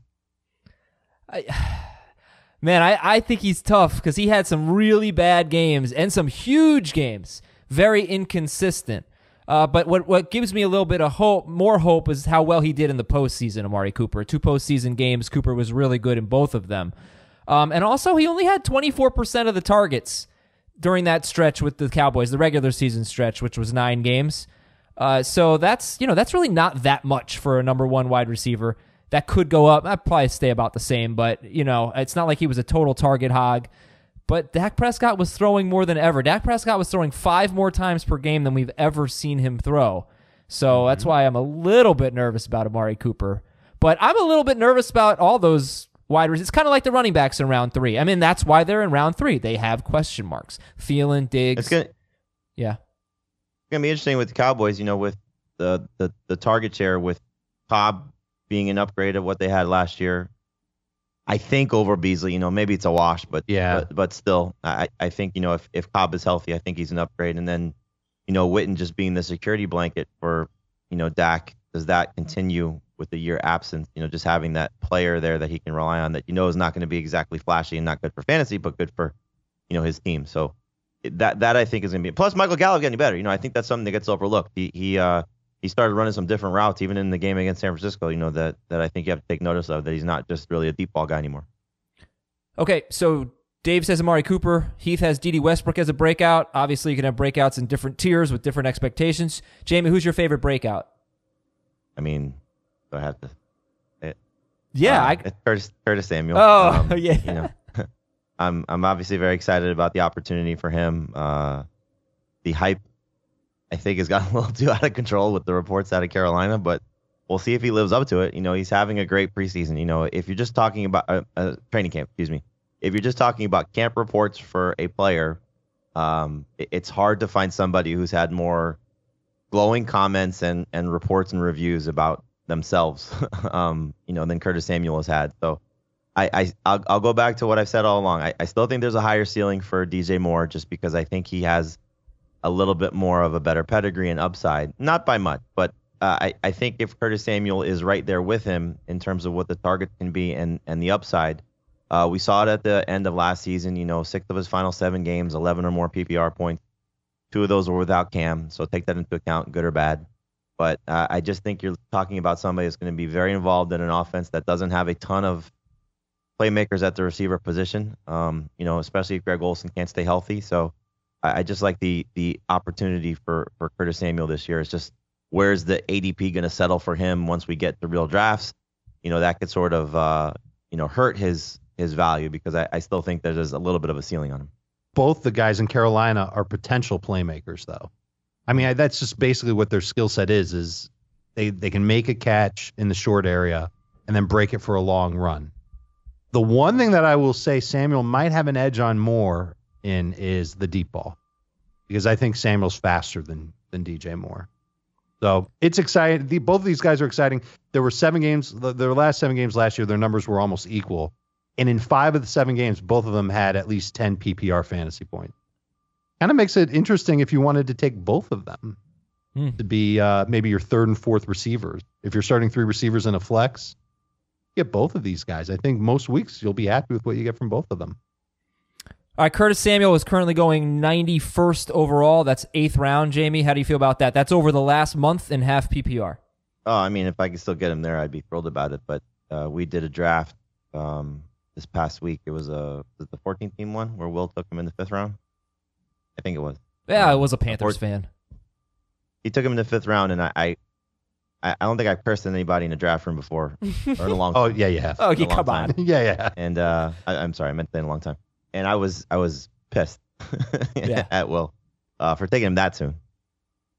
I, man, I, I think he's tough because he had some really bad games and some huge games, very inconsistent. Uh, but what what gives me a little bit of hope, more hope, is how well he did in the postseason. Amari Cooper, two postseason games, Cooper was really good in both of them, um, and also he only had 24 percent of the targets during that stretch with the Cowboys, the regular season stretch, which was nine games. Uh, so that's you know that's really not that much for a number one wide receiver. That could go up. I'd probably stay about the same, but you know it's not like he was a total target hog. But Dak Prescott was throwing more than ever. Dak Prescott was throwing five more times per game than we've ever seen him throw. So mm-hmm. that's why I'm a little bit nervous about Amari Cooper. But I'm a little bit nervous about all those wide receivers. It's kind of like the running backs in round three. I mean, that's why they're in round three. They have question marks. Thielen, Diggs. It's gonna, yeah. It's gonna be interesting with the Cowboys. You know, with the the the target share with Cobb being an upgrade of what they had last year. I think over Beasley, you know, maybe it's a wash, but yeah, but, but still, I, I think you know if if Cobb is healthy, I think he's an upgrade, and then you know Witten just being the security blanket for you know Dak, does that continue with the year absence? You know, just having that player there that he can rely on that you know is not going to be exactly flashy and not good for fantasy, but good for you know his team. So that that I think is going to be plus Michael Gallup getting better. You know, I think that's something that gets overlooked. He he uh he started running some different routes even in the game against San Francisco. You know that that I think you have to take notice of that he's not just really a deep ball guy anymore. Okay, so Dave says Amari Cooper. Heath has Dede Westbrook as a breakout. Obviously, you can have breakouts in different tiers with different expectations. Jamey, who's your favorite breakout? I mean, do I have to? It, yeah, uh, I, Curtis, Curtis Samuel. Oh, um, yeah. You know, I'm I'm obviously very excited about the opportunity for him. Uh, the hype I think has gotten a little too out of control with the reports out of Carolina, but we'll see if he lives up to it. You know, he's having a great preseason. You know, if you're just talking about uh, uh, training camp, excuse me, if you're just talking about camp reports for a player, um, it, it's hard to find somebody who's had more glowing comments and and reports and reviews about themselves, um, you know, than Curtis Samuel has had. So. I, I I'll, I'll go back to what I've said all along. I, I still think there's a higher ceiling for DJ Moore just because I think he has a little bit more of a better pedigree and upside. Not by much, but uh, I, I think if Curtis Samuel is right there with him in terms of what the target can be and, and the upside, uh, we saw it at the end of last season. You know, six of his final seven games, 11 or more PPR points. Two of those were without Cam, so take that into account, good or bad. But uh, I just think you're talking about somebody that's going to be very involved in an offense that doesn't have a ton of playmakers at the receiver position. Um, you know, especially if Greg Olsen can't stay healthy. So I, just like the the opportunity for for Curtis Samuel this year. It's just where's the ADP going to settle for him once we get the real drafts? You know that could sort of uh, you know hurt his his value because I, I still think there's a little bit of a ceiling on him. Both the guys in Carolina are potential playmakers, though. I mean, I, that's just basically what their skill set is. Is they they can make a catch in the short area and then break it for a long run. The one thing that I will say Samuel might have an edge on more in is the deep ball because I think Samuel's faster than than DJ Moore. So it's exciting. The, both of these guys are exciting. There were seven games. Their last seven games last year, their numbers were almost equal. And in five of the seven games, both of them had at least 10 PPR fantasy points. Kind of makes it interesting if you wanted to take both of them hmm. to be uh, maybe your third and fourth receivers. If you're starting three receivers in a flex, get both of these guys. I think most weeks you'll be happy with what you get from both of them. All right, Curtis Samuel is currently going 91st overall. That's eighth round. Jamey, how do you feel about that? That's over the last month and half PPR. Oh, I mean, if I could still get him there, I'd be thrilled about it. But uh, we did a draft um, this past week. It was a was it the 14th team one where Will took him in the fifth round. I think it was. Yeah, I was a Panthers Or- fan. He took him in the fifth round, and I I, I don't think I cursed anybody in a draft room before or in a long. Oh time. yeah, you have. Oh, in a you long come on. yeah, yeah. And uh, I, I'm sorry, I meant to say in a long time. And I was I was pissed Yeah. at Will uh, for taking him that soon.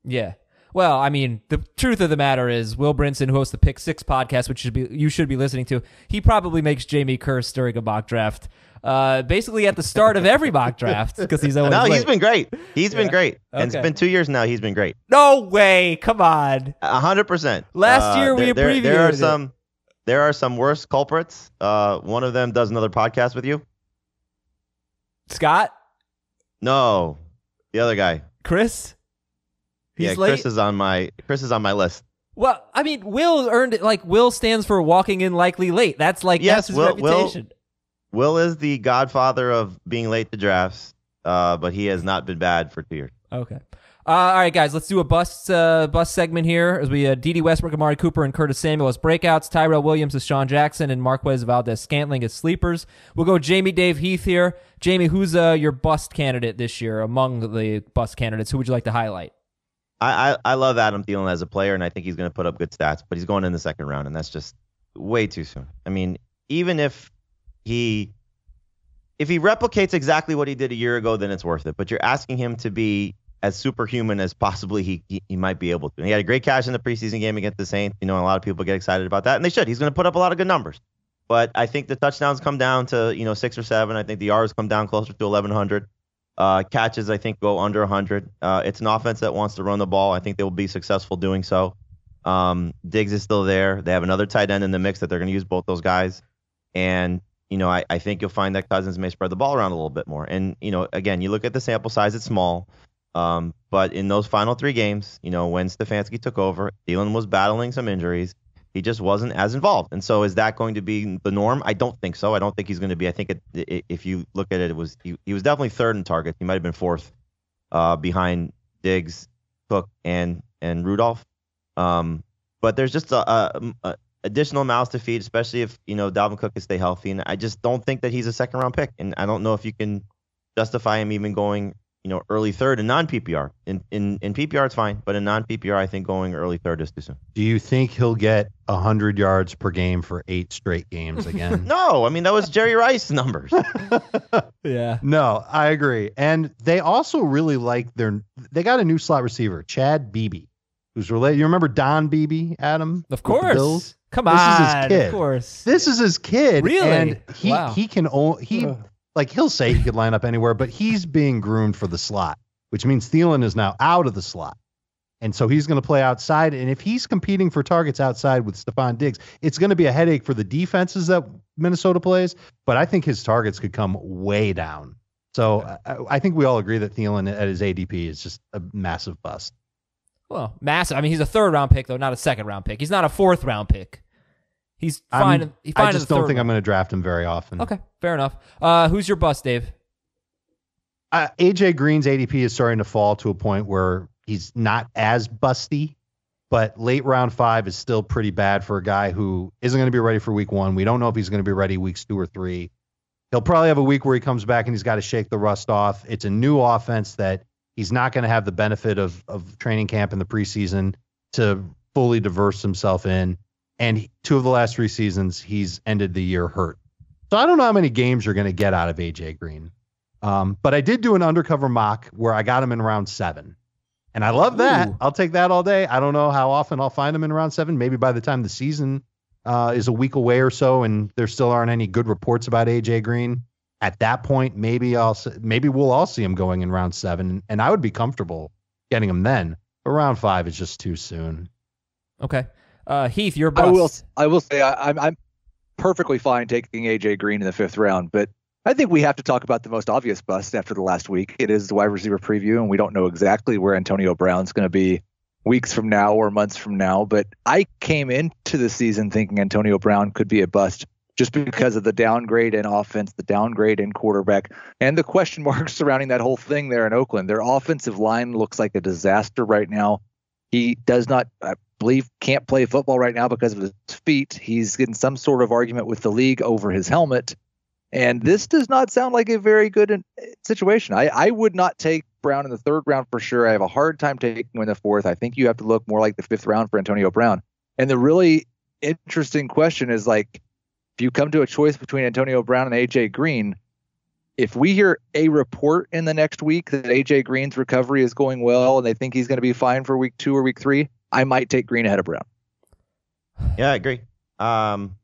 Yeah. Well, I mean, the truth of the matter is, Will Brinson, who hosts the Pick Six podcast, which should be you should be listening to, he probably makes Jamey curse during a mock draft. Uh, basically at the start of every mock draft because he's always No, late. he's been great. He's Yeah. been great. And it's been two years now. He's been great. no way. Come on. A hundred percent. Last year we there, there, there are some there are some worse culprits. Uh, one of them does another podcast with you. Scott, No, the other guy. Chris. He's yeah, late. Chris is on my Chris is on my list. well, I mean, Will earned it. Like Will stands for walking in likely late. That's like Yes, that's his Will- Will- reputation. Will is the godfather of being late to drafts, uh, but he has not been bad for two years. Okay. Uh, all right, guys, let's do a bus uh, bus segment here as we uh, Dede Westbrook, Amari Cooper, and Curtis Samuel as breakouts. Tyrell Williams DeSean Jackson, and Marquez Valdes-Scantling as sleepers. We'll go Jamey Dave Heath here. Jamey, who's uh, your bust candidate this year among the bust candidates? Who would you like to highlight? I, I, I love Adam Thielen as a player, and I think he's going to put up good stats, but he's going in the second round, and that's just way too soon. I mean, even if he if he replicates exactly what he did a year ago, then it's worth it. But you're asking him to be as superhuman as possibly he, he, he might be able to. And he had a great catch in the preseason game against the Saints. You know, a lot of people get excited about that, and they should. He's going to put up a lot of good numbers. But I think the touchdowns come down to you know six or seven. I think the yards come down closer to 1100. Uh, catches, I think, go under 100. Uh, it's an offense that wants to run the ball. I think they will be successful doing so. Um, Diggs is still there. They have another tight end in the mix that they're going to use both those guys. And, you know, I, I think you'll find that Cousins may spread the ball around a little bit more. And, you know, again, you look at the sample size, it's small. Um, but in those final three games, you know, when Stefanski took over, Thielen was battling some injuries. He just wasn't as involved. And so is that going to be the norm? I don't think so. I don't think he's going to be. I think it, it, if you look at it, it was he, he was definitely third in targets. He might have been fourth uh, behind Diggs, Cook, and and Rudolph. Um, but there's just a, a, a additional mouths to feed, especially if you know Dalvin Cook can stay healthy. And I just don't think that he's a second round pick. And I don't know if you can justify him even going you know early third in non PPR. In in in PPR it's fine, but in non PPR I think going early third is too soon. Do you think he'll get hundred yards per game for eight straight games again? No, I mean that was Jerry Rice numbers. Yeah. No, I agree. And they also really like their. They got a new slot receiver, Chad Beebe, who's related. You remember Don Beebe, Adam? Of course. Bills? Come This is his kid. Of course. This is his kid. Really? And he Wow. he can only he like he'll say he could line up anywhere, but he's being groomed for the slot, which means Thielen is now out of the slot. And so he's going to play outside. And if he's competing for targets outside with Stefon Diggs, it's going to be a headache for the defenses that Minnesota plays. But I think his targets could come way down. So I, I think we all agree that Thielen at his ADP is just a massive bust. Well, massive. I mean, he's a third round pick though, not a second round pick. He's not a fourth round pick. He's I'm- fine. He's fine I just don't third think I'm going to draft him very often. Okay, fair enough. Uh, who's your bust, Dave? uh, AJ Green's ADP is starting to fall to a point where he's not as busty, but late round five is still pretty bad for a guy who isn't going to be ready for week one. We don't know if he's going to be ready weeks two or three. He'll probably have a week where he comes back and he's got to shake the rust off. It's a new offense that he's not going to have the benefit of of training camp in the preseason to fully diverse himself in. And two of the last three seasons, he's ended the year hurt. So I don't know how many games you're going to get out of AJ Green. Um, but I did do an undercover mock where I got him in round seven. And I love that. Ooh. I'll take that all day. I don't know how often I'll find him in round seven. Maybe by the time the season uh, is a week away or so, and there still aren't any good reports about AJ Green. At that point, maybe I'll maybe we'll all see him going in round seven, and I would be comfortable getting him then. But round five is just too soon. Okay. Uh, Heath, your bust. I will. I will say I, I'm I'm perfectly fine taking AJ Green in the fifth round, but I think we have to talk about the most obvious bust after the last week. It is the wide receiver preview, and we don't know exactly where Antonio Brown's going to be weeks from now or months from now. But I came into the season thinking Antonio Brown could be a bust just because of the downgrade in offense, the downgrade in quarterback, and the question marks surrounding that whole thing there in Oakland. Their offensive line looks like a disaster right now. He does not, I believe, can't play football right now because of his feet. He's in some sort of argument with the league over his helmet. And this does not sound like a very good uh, situation. I, I would not take Brown in the third round for sure. I have a hard time taking him in the fourth. I think you have to look more like the fifth round for Antonio Brown. And the really interesting question is like, if you come to a choice between Antonio Brown and AJ Green, if we hear a report in the next week that AJ Green's recovery is going well and they think he's going to be fine for week two or week three, I might take Green ahead of Brown. Yeah, I agree. Um,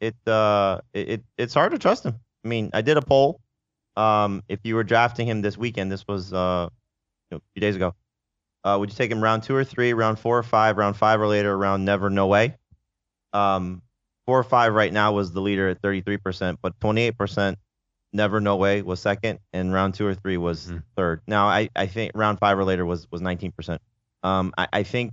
it uh, it it's hard to trust him. I mean, I did a poll. Um, if you were drafting him this weekend, this was uh, you know, a few days ago. Uh, would you take him round two or three, round four or five, round five or later, round never, no way? Um, four or five right now was the leader at 33%, but 28% never, no way was second, and round two or three was Mm. third. Now, I, I think round five or later was was 19%. Um, I, I think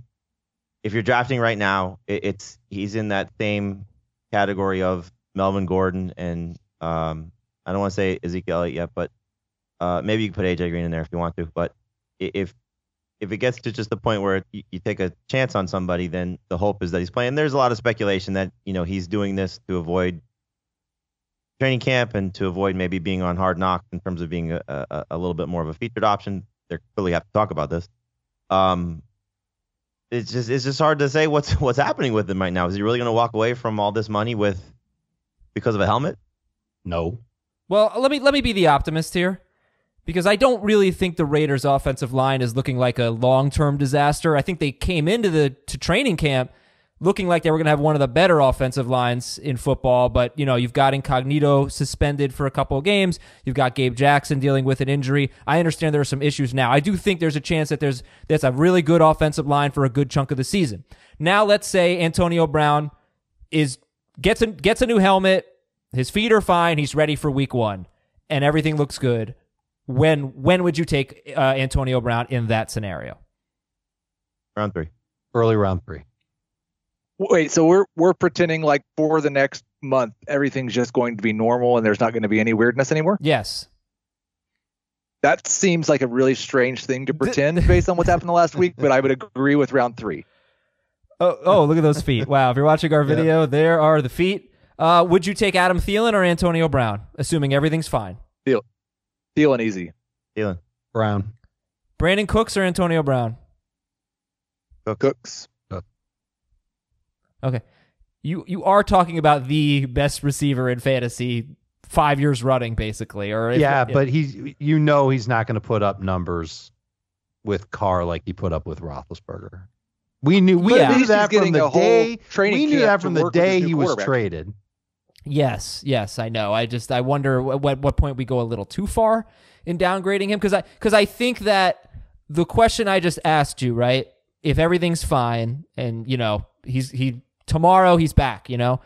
if you're drafting right now, it, it's he's in that same category of Melvin Gordon and um, I don't want to say Ezekiel Elliott yet, but uh, maybe you can put AJ Green in there if you want to. But if if it gets to just the point where you, you take a chance on somebody, then the hope is that he's playing. There's a lot of speculation that you know he's doing this to avoid training camp and to avoid maybe being on hard knocks in terms of being a, a, a little bit more of a featured option. They clearly have to talk about this. Um, it's just it's just hard to say what's what's happening with him right now. Is he really going to walk away from all this money with because of a helmet? No. Well, let me let me be the optimist here. Because I don't really think the Raiders offensive line is looking like a long-term disaster. I think they came into the to training camp looking like they were going to have one of the better offensive lines in football, but you know, you've got Incognito suspended for a couple of games. You've got Gabe Jackson dealing with an injury. I understand there are some issues now. I do think there's a chance that there's that's a really good offensive line for a good chunk of the season. Now, let's say Antonio Brown is gets a gets a new helmet, his feet are fine, he's ready for week 1 and everything looks good. When when would you take uh, Antonio Brown in that scenario? Round three. Early round three. Wait, so we're we're pretending like for the next month everything's just going to be normal and there's not going to be any weirdness anymore? Yes. That seems like a really strange thing to pretend based on what's happened the last week, but I would agree with round three. Oh, oh, look at those feet. Wow. If you're watching our video, there are the feet. Uh, would you take Adam Thielen or Antonio Brown, assuming everything's fine? Feeling easy. Thielen. Brown. Brandin Cooks or Antonio Brown? Cooks. Okay. You you are talking about the best receiver in fantasy five years running, basically. Or if- yeah, but he's you know he's not going to put up numbers with Carr like he put up with Roethlisberger. We knew we But at knew least that from the day training we knew that from the work with his day he was traded. Yes, yes, I know. I just I wonder at what what point we go a little too far in downgrading him because I because I think that the question I just asked you, right? If everything's fine and you know he's he tomorrow he's back, you know,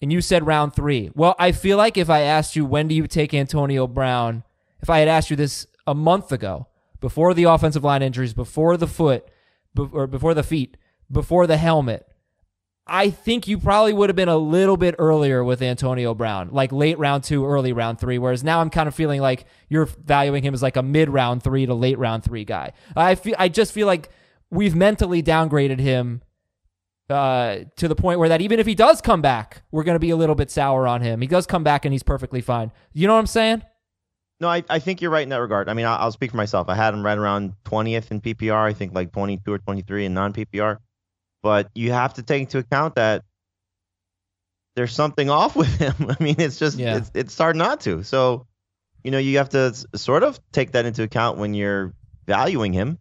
and you said round three. Well, I feel like if I asked you when do you take Antonio Brown, if I had asked you this a month ago, before the offensive line injuries, before the foot, or before the feet, before the helmet, I think you probably would have been a little bit earlier with Antonio Brown, like late round two, early round three. Whereas now I'm kind of feeling like you're valuing him as like a mid round three to late round three guy. I feel, I just feel like we've mentally downgraded him uh, to the point where that even if he does come back, we're going to be a little bit sour on him. He does come back and he's perfectly fine. You know what I'm saying? No, I, I think you're right in that regard. I mean, I'll, I'll speak for myself. I had him right around 20th in PPR. I think like 22 or 23 in non PPR. But you have to take into account that there's something off with him. I mean, it's just Yeah. it's it's hard not to. So, you know, you have to sort of take that into account when you're valuing him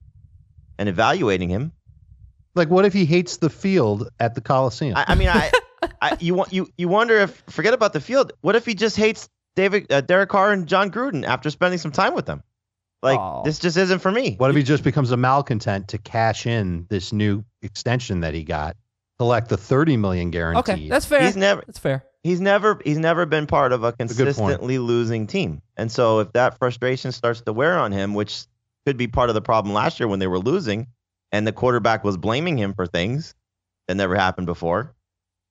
and evaluating him. Like, what if he hates the field at the Coliseum? I, I mean, I, I you want you you wonder if forget about the field. What if he just hates David uh, Derek Carr and Jon Gruden after spending some time with them? Like Aw. this just isn't for me. what if he just becomes a malcontent to cash in this new extension that he got, collect the thirty million guaranteed? Okay, that's fair. He's never That's fair. he's never he's never been part of a good point. consistently losing team. And so if that frustration starts to wear on him, which could be part of the problem last year when they were losing and the quarterback was blaming him for things that never happened before,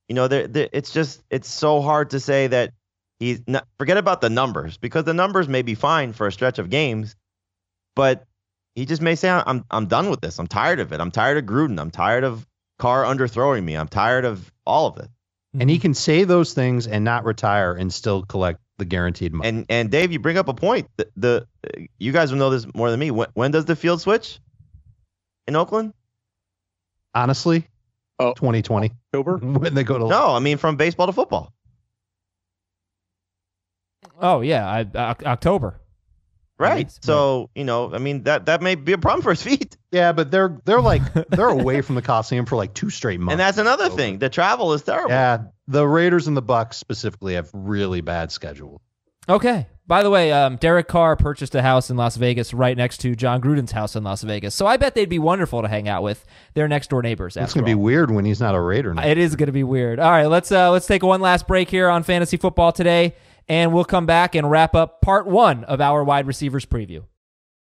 You know, there it's just it's so hard to say that he's not, forget about the numbers because the numbers may be fine for a stretch of games, but he just may say I'm I'm done with this. I'm tired of it. I'm tired of Gruden. I'm tired of Carr underthrowing me. I'm tired of all of it. And he mm-hmm. can say those things and not retire and still collect the guaranteed money. And and Dave, you bring up a point. The, the you guys will know this more than me. When, when does the field switch in Oakland? Honestly, Oh. 2020 October. when they go to No, I mean from baseball to football. Oh yeah, I, uh, Oc- October. Right. Right. So, you know, I mean that that may be a problem for his feet. yeah, but they're they're like they're away from the Coliseum for like two straight months. And that's another Over. thing. The travel is terrible. Yeah, the Raiders and the Bucs specifically have really bad schedule. Okay. By the way, um, Derek Carr purchased a house in Las Vegas right next to Jon Gruden's house in Las Vegas. So I bet they'd be wonderful to hang out with. They're next door neighbors. It's gonna be weird when he's not a Raider now. It is going to be weird. All right, let's uh, let's take one last break here on fantasy football today, and we'll come back and wrap up part one of our wide receivers preview.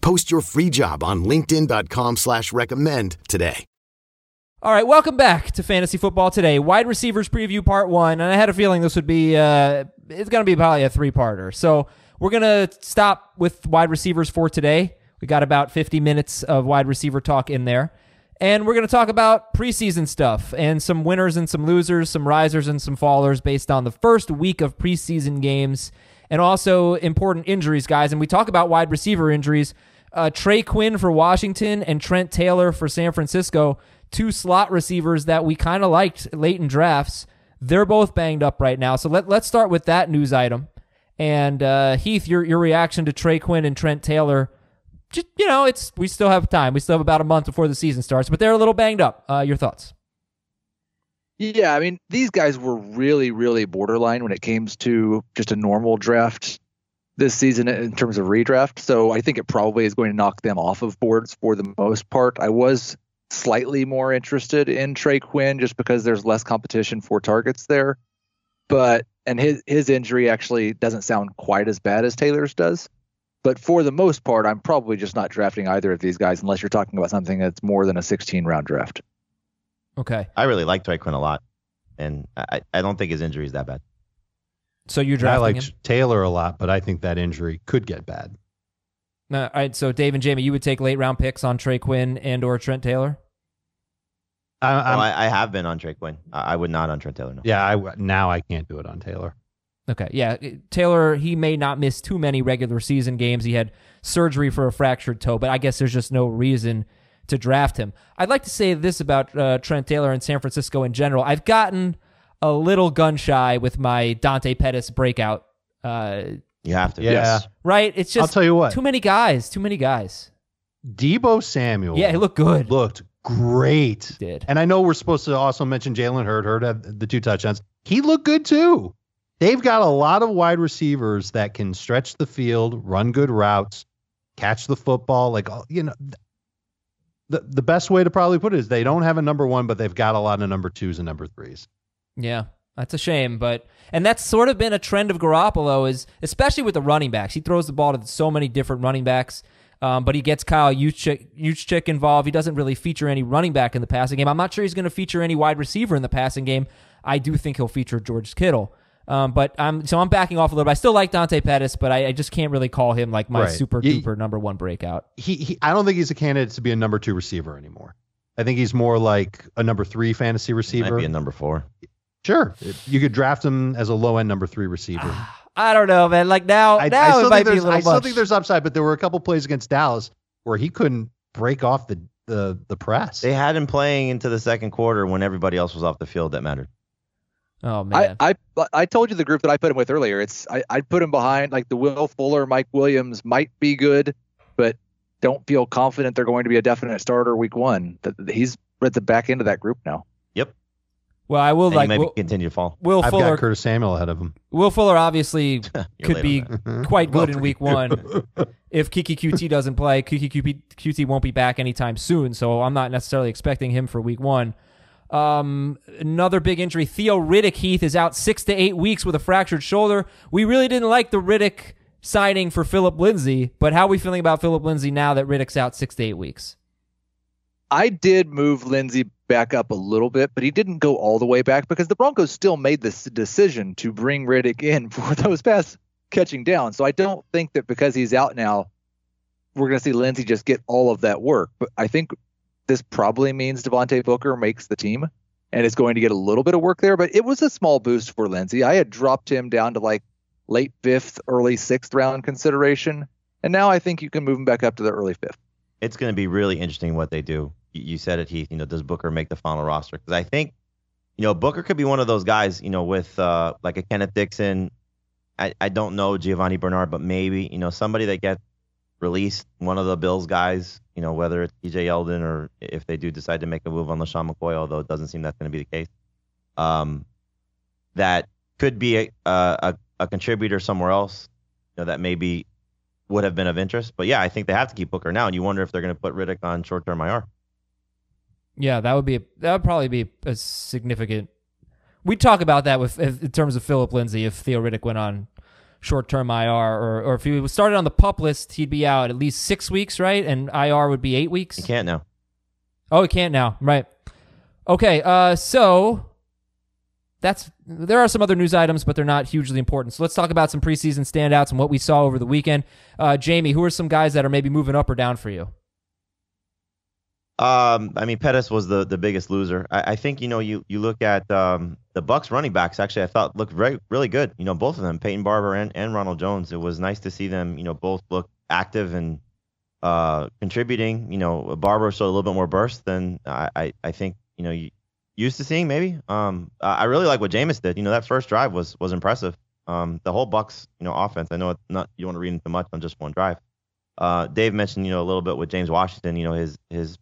Post your free job on linkedin.com slash recommend today. All right, welcome back to fantasy football today. Wide receivers preview part one, and I had a feeling this would be uh, it's going to be probably a three parter. So we're going to stop with wide receivers for today. We got about 50 minutes of wide receiver talk in there. And we're going to talk about preseason stuff and some winners and some losers, some risers and some fallers based on the first week of preseason games and also important injuries, guys. And we talk about wide receiver injuries. Uh, Trey Quinn for Washington and Trent Taylor for San Francisco, two slot receivers that we kind of liked late in drafts. They're both banged up right now. So let, let's start with that news item. And uh, Heath, your, your reaction to Trey Quinn and Trent Taylor just you know, it's we still have time. We still have about a month before the season starts, but they're a little banged up. Uh, your thoughts? Yeah, I mean, these guys were really, really borderline when it came to just a normal draft this season in terms of redraft. So I think it probably is going to knock them off of boards for the most part. I was slightly more interested in Trey Quinn just because there's less competition for targets there. But and his his injury actually doesn't sound quite as bad as Taylor's does. But for the most part, I'm probably just not drafting either of these guys unless you're talking about something that's more than a 16 round draft. Okay, I really like Trey Quinn a lot, and I, I don't think his injury is that bad. So you're And I like him. Taylor a lot, but I think that injury could get bad. Uh, all right, so Dave and Jamey, you would take late round picks on Trey Quinn and or Trent Taylor. I, Oh, I'm- I, I have been on Trey Quinn. I, I would not on Trent Taylor. No. yeah, I now I can't do it on Taylor. Okay, yeah, Taylor. He may not miss too many regular season games. He had surgery for a fractured toe, but I guess there's just no reason to draft him. I'd like to say this about uh, Trent Taylor and San Francisco in general. I've gotten a little gun shy with my Dante Pettis breakout. Uh, You have to. Yeah. Yes. right? It's just I'll tell you what. too many guys. Too many guys. Deebo Samuel. Yeah, he looked good. looked great. Did. And I know we're supposed to also mention Jalen Hurd. Hurd had the two touchdowns. He looked good too. They've got a lot of wide receivers that can stretch the field, run good routes, catch the football. Like uh, you know, the the best way to probably put it is they don't have a number one, but they've got a lot of number twos and number threes. Yeah, that's a shame, but and that's sort of been a trend of Garoppolo is especially with the running backs. He throws the ball to so many different running backs, um, but he gets Kyle Juszczyk, Juszczyk involved. He doesn't really feature any running back in the passing game. I'm not sure he's going to feature any wide receiver in the passing game. I do think he'll feature George Kittle. Um, but I'm so I'm backing off a little bit. I still like Dante Pettis, but I, I just can't really call him like my Right. super Ye- duper number one breakout. He, he I don't think he's a candidate to be a number two receiver anymore. I think he's more like a number three fantasy Might receiver. be a number four. Sure, you could draft him as a low end number three receiver. Ah, I don't know, man. Like now, I, now I it still, might think be a there's, little I still think there's upside, but there were a couple plays against Dallas where he couldn't break off the the, the press. They had him playing into the second quarter when everybody else was off the field that mattered. oh man, I, I I told you the group that I put him with earlier. It's I I'd put him behind like the Will Fuller, Mike Williams might be good, but don't feel confident they're going to be a definite starter week one. That he's at the back end of that group now. Yep. Well, I will and like maybe Will, continue to fall. Will I've Fuller. got Curtis Samuel ahead of him. Will Fuller obviously could be quite good in week one. if Keke Coutee doesn't play, Keke Coutee won't be back anytime soon, so I'm not necessarily expecting him for week one. Um, another big injury. Theo Riddick Heath is out six to eight weeks with a fractured shoulder. We really didn't like the Riddick signing for Phillip Lindsay, but how are we feeling about Phillip Lindsay now that Riddick's out six to eight weeks? I did move Lindsay back up a little bit, but he didn't go all the way back because the Broncos still made this decision to bring Riddick in for those pass catching down. So I don't think that because he's out now, we're going to see Lindsay just get all of that work. But I think this probably means Devontae Booker makes the team and is going to get a little bit of work there. But it was a small boost for Lindsay. I had dropped him down to like late fifth, early sixth round consideration. And now I think you can move him back up to the early fifth. It's going to be really interesting what they do. You said it, Heath. You know, does Booker make the final roster? Because I think, you know, Booker could be one of those guys. You know, with uh, like a Kenneth Dixon. I, I don't know Giovani Bernard, but maybe you know somebody that gets released, one of the Bills guys. You know, whether it's TJ Yeldon or if they do decide to make a move on LeSean McCoy, although it doesn't seem that's going to be the case. Um, that could be a, a a contributor somewhere else. You know, that maybe would have been of interest. But yeah, I think they have to keep Booker now, and you wonder if they're going to put Riddick on short-term IR. Yeah, that would be a, that would probably be a significant. We'd talk about that with if, in terms of Phillip Lindsay if Theo Riddick went on short term IR or or if he started on the pup list, he'd be out at least six weeks, right? And IR would be eight weeks. He can't now. Oh, he can't now, right? Okay, uh, so that's there are some other news items, but they're not hugely important. So let's talk about some preseason standouts and what we saw over the weekend. Uh, Jamey, who are some guys that are maybe moving up or down for you? Um, I mean, Pettis was the, the biggest loser. I, I think you know you you look at um, the Bucs running backs. Actually, I thought looked very really good. You know, both of them, Peyton Barber and, and Ronald Jones. It was nice to see them. You know, both look active and uh, contributing. You know, Barber showed a little bit more burst than I I, I think you know you used to seeing maybe. Um, I really like what Jameis did. You know, that first drive was was impressive. Um, the whole Bucs you know offense. I know it's not you want to read into much on just one drive. Uh, Dave mentioned you know a little bit with James Washington. You know his his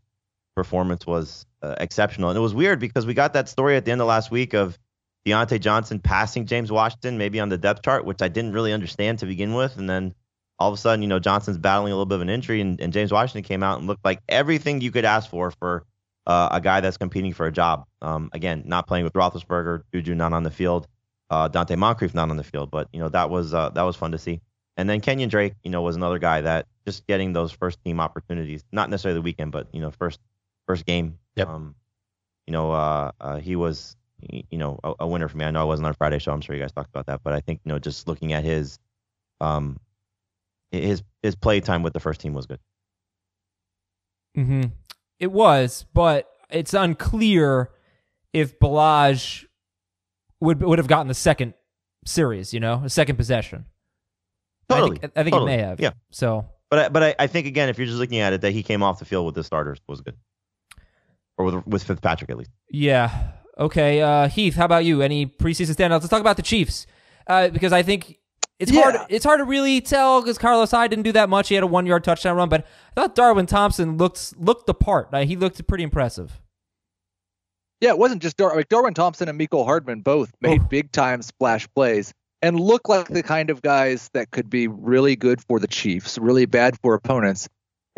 performance was uh, exceptional. And it was weird because we got that story at the end of last week of Diontae Johnson passing James Washington, maybe on the depth chart, which I didn't really understand to begin with. And then all of a sudden, you know, Johnson's battling a little bit of an injury, and, and James Washington came out and looked like everything you could ask for for uh, a guy that's competing for a job. Um, again, not playing with Roethlisberger, Juju not on the field, uh, Donte Moncrief not on the field, but you know that was uh, that was fun to see. And then Kenyan Drake, you know, was another guy that just getting those first team opportunities, not necessarily the weekend, but you know, first first game. Yep. Um, you know, uh, uh, he was, you know, a, a, winner for me. I know I wasn't on Friday show. I'm sure you guys talked about that, but I think, you know, just looking at his, um, his his play time with the first team was good. Mm-hmm. It was, but it's unclear if Ballage would would have gotten the second series. You know, a second possession. Totally. I think, I think totally. he may have. Yeah. So But I, but I, I think again, if you're just looking at it, that he came off the field with the starters was good, or with with Fitzpatrick at least. Yeah. Okay. Uh, Heath, how about you? Any preseason standouts? Let's talk about the Chiefs, uh, because I think it's Yeah. hard. It's hard to really tell because Carlos Hyde didn't do that much. He had a one yard touchdown run, but I thought Darwin Thompson looked looked the part. Uh, he looked pretty impressive. Yeah, it wasn't just Dar- like Darwin Thompson and Mecole Hardman both made Oh. big time splash plays and look like the kind of guys that could be really good for the Chiefs, really bad for opponents,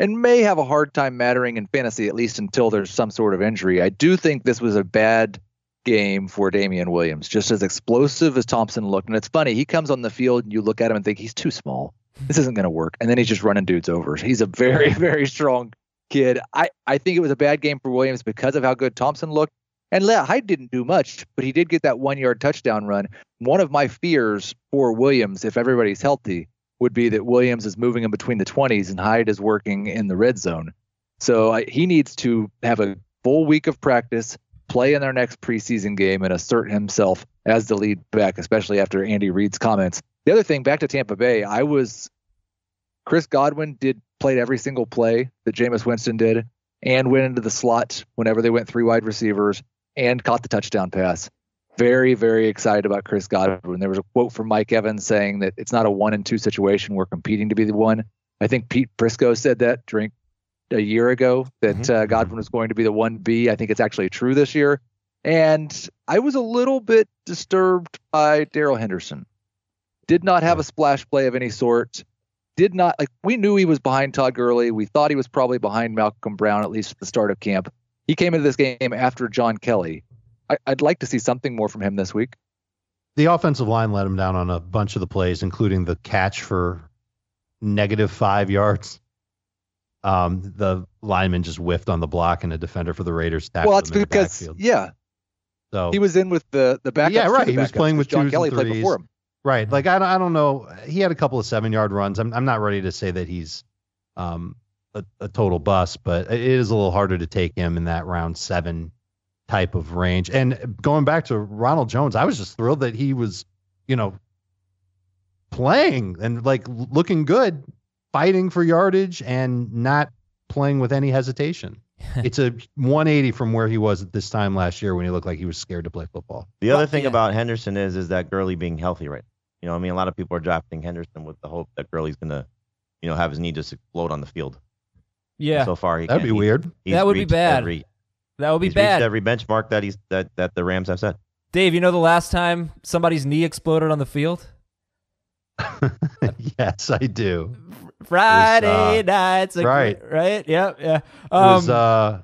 and may have a hard time mattering in fantasy at least until there's some sort of injury. I do think this was a bad game for Damien Williams, just as explosive as Thompson looked. And it's funny, he comes on the field and you look at him and think he's too small. This isn't going to work. And then he's just running dudes over. He's a very, very strong kid. I, I think it was a bad game for Williams because of how good Thompson looked. And Le- Hyde didn't do much, but he did get that one yard touchdown run. One of my fears for Williams, if everybody's healthy, would be that Williams is moving in between the 20s and Hyde is working in the red zone. So I, he needs to have a full week of practice, play in their next preseason game, and assert himself as the lead back, especially after Andy Reid's comments. The other thing, back to Tampa Bay, I was Chris Godwin did played every single play that Jameis Winston did and went into the slot whenever they went three wide receivers and caught the touchdown pass. Very, very excited about Chris Godwin. There was a quote from Mike Evans saying that it's not a one and two situation. We're competing to be the one. I think Pete Prisco said that during a year ago that uh, Godwin was going to be the one B. I think it's actually true this year. And I was a little bit disturbed by Darrell Henderson. Did not have a splash play of any sort. Did not like we knew he was behind Todd Gurley. We thought he was probably behind Malcolm Brown at least at the start of camp. He came into this game after John Kelly. I, I'd like to see something more from him this week. The offensive line let him down on a bunch of the plays, including the catch for negative five yards. Um, the lineman just whiffed on the block, and a defender for the Raiders tackled well, that's him because yeah, So he was in with the the backup. Yeah, right, he was playing with John Kelly played before him. Right. Like I don't, I don't know. He had a couple of seven yard runs. I'm I'm not ready to say that he's um a, a total bust, but it is a little harder to take him in that round seven type of range. And going back to Ronald Jones, I was just thrilled that he was, you know, playing and like looking good, fighting for yardage and not playing with any hesitation. it's a 180 from where he was at this time last year when he looked like he was scared to play football. The other thing yeah. about Henderson is is that Gurley being healthy right. You know, I mean, a lot of people are drafting Henderson with the hope that Gurley's gonna, you know, have his knee just explode on the field. Yeah, So far, he That'd can't. be He- weird. he's That would be bad. Every, that would be he's bad. every benchmark that he's that that the Rams have set. Dave, you know the last time somebody's knee exploded on the field? yes, I do. Friday uh, nights, right. great- right? Yeah, yeah. It Um, was uh,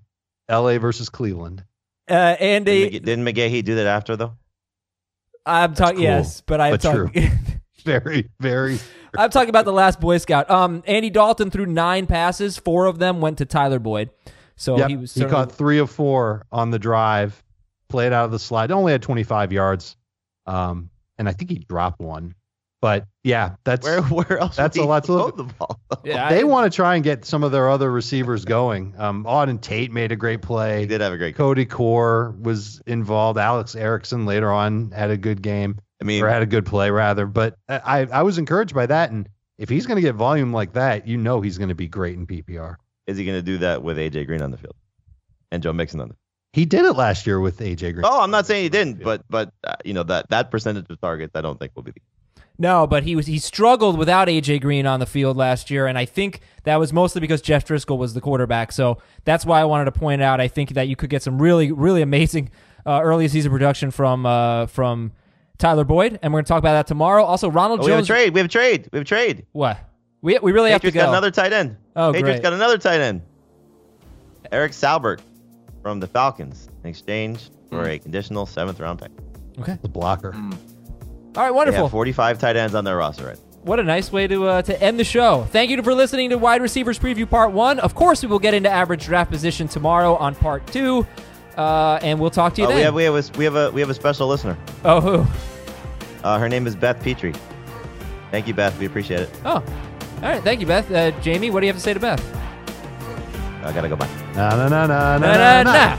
L.A. versus Cleveland. uh, Andy, Didn't, McG- didn't McGahee do that after though? I'm talking. cool, yes, but I'm talking. Very, very. I'm talking about the last Boy Scout. Um, Andy Dalton threw nine passes. Four of them went to Tyler Boyd. So Yep, he he, was certainly- caught three of four on the drive. Played out of the slide. Only had 25 yards. Um, and I think he dropped one. But yeah, that's Where where else? That's a lot to throw look- the ball. Yeah, they I- want to try and get some of their other receivers going. Um, Auden Tate made a great play. He did have a great. Cody Core was involved. Alex Erickson later on had a good game. I mean, or had a good play rather. But I I was encouraged by that, and if he's going to get volume like that, you know he's going to be great in PPR. Is he going to do that with AJ Green on the field and Joe Mixon on the? Field? He did it last year with AJ Green. Oh, I'm not saying he didn't, but but uh, you know that that percentage of targets, I don't think will be. No, but he was he struggled without AJ Green on the field last year, and I think that was mostly because Jeff Driskel was the quarterback. So that's why I wanted to point out. I think that you could get some really really amazing uh, early season production from uh, from Tyler Boyd, and we're going to talk about that tomorrow. Also, Ronald oh, we have a Jones. trade. We have a trade. We have a trade. What? We we really have to Patriots go. got another tight end. Oh, Patriots great. got another tight end. Eric Saubert from the Falcons in exchange for Hmm. a conditional seventh round pick. okay. The blocker. All right, They have wonderful. 45 tight ends on their roster right What a nice way to uh, to end the show. Thank you for listening to Wide Receivers Preview Part One. Of course, we will get into average draft position tomorrow on Part Two, uh, and we'll talk to you Oh, then. we have we have a we have a we have a special listener. oh, who? Uh, her name is Beth Petrie. Thank you, Beth. We appreciate it. Oh, all right. Thank you, Beth. Uh, Jamey, what do you have to say to Beth? I gotta go back. Na na na na Na, na, na. na.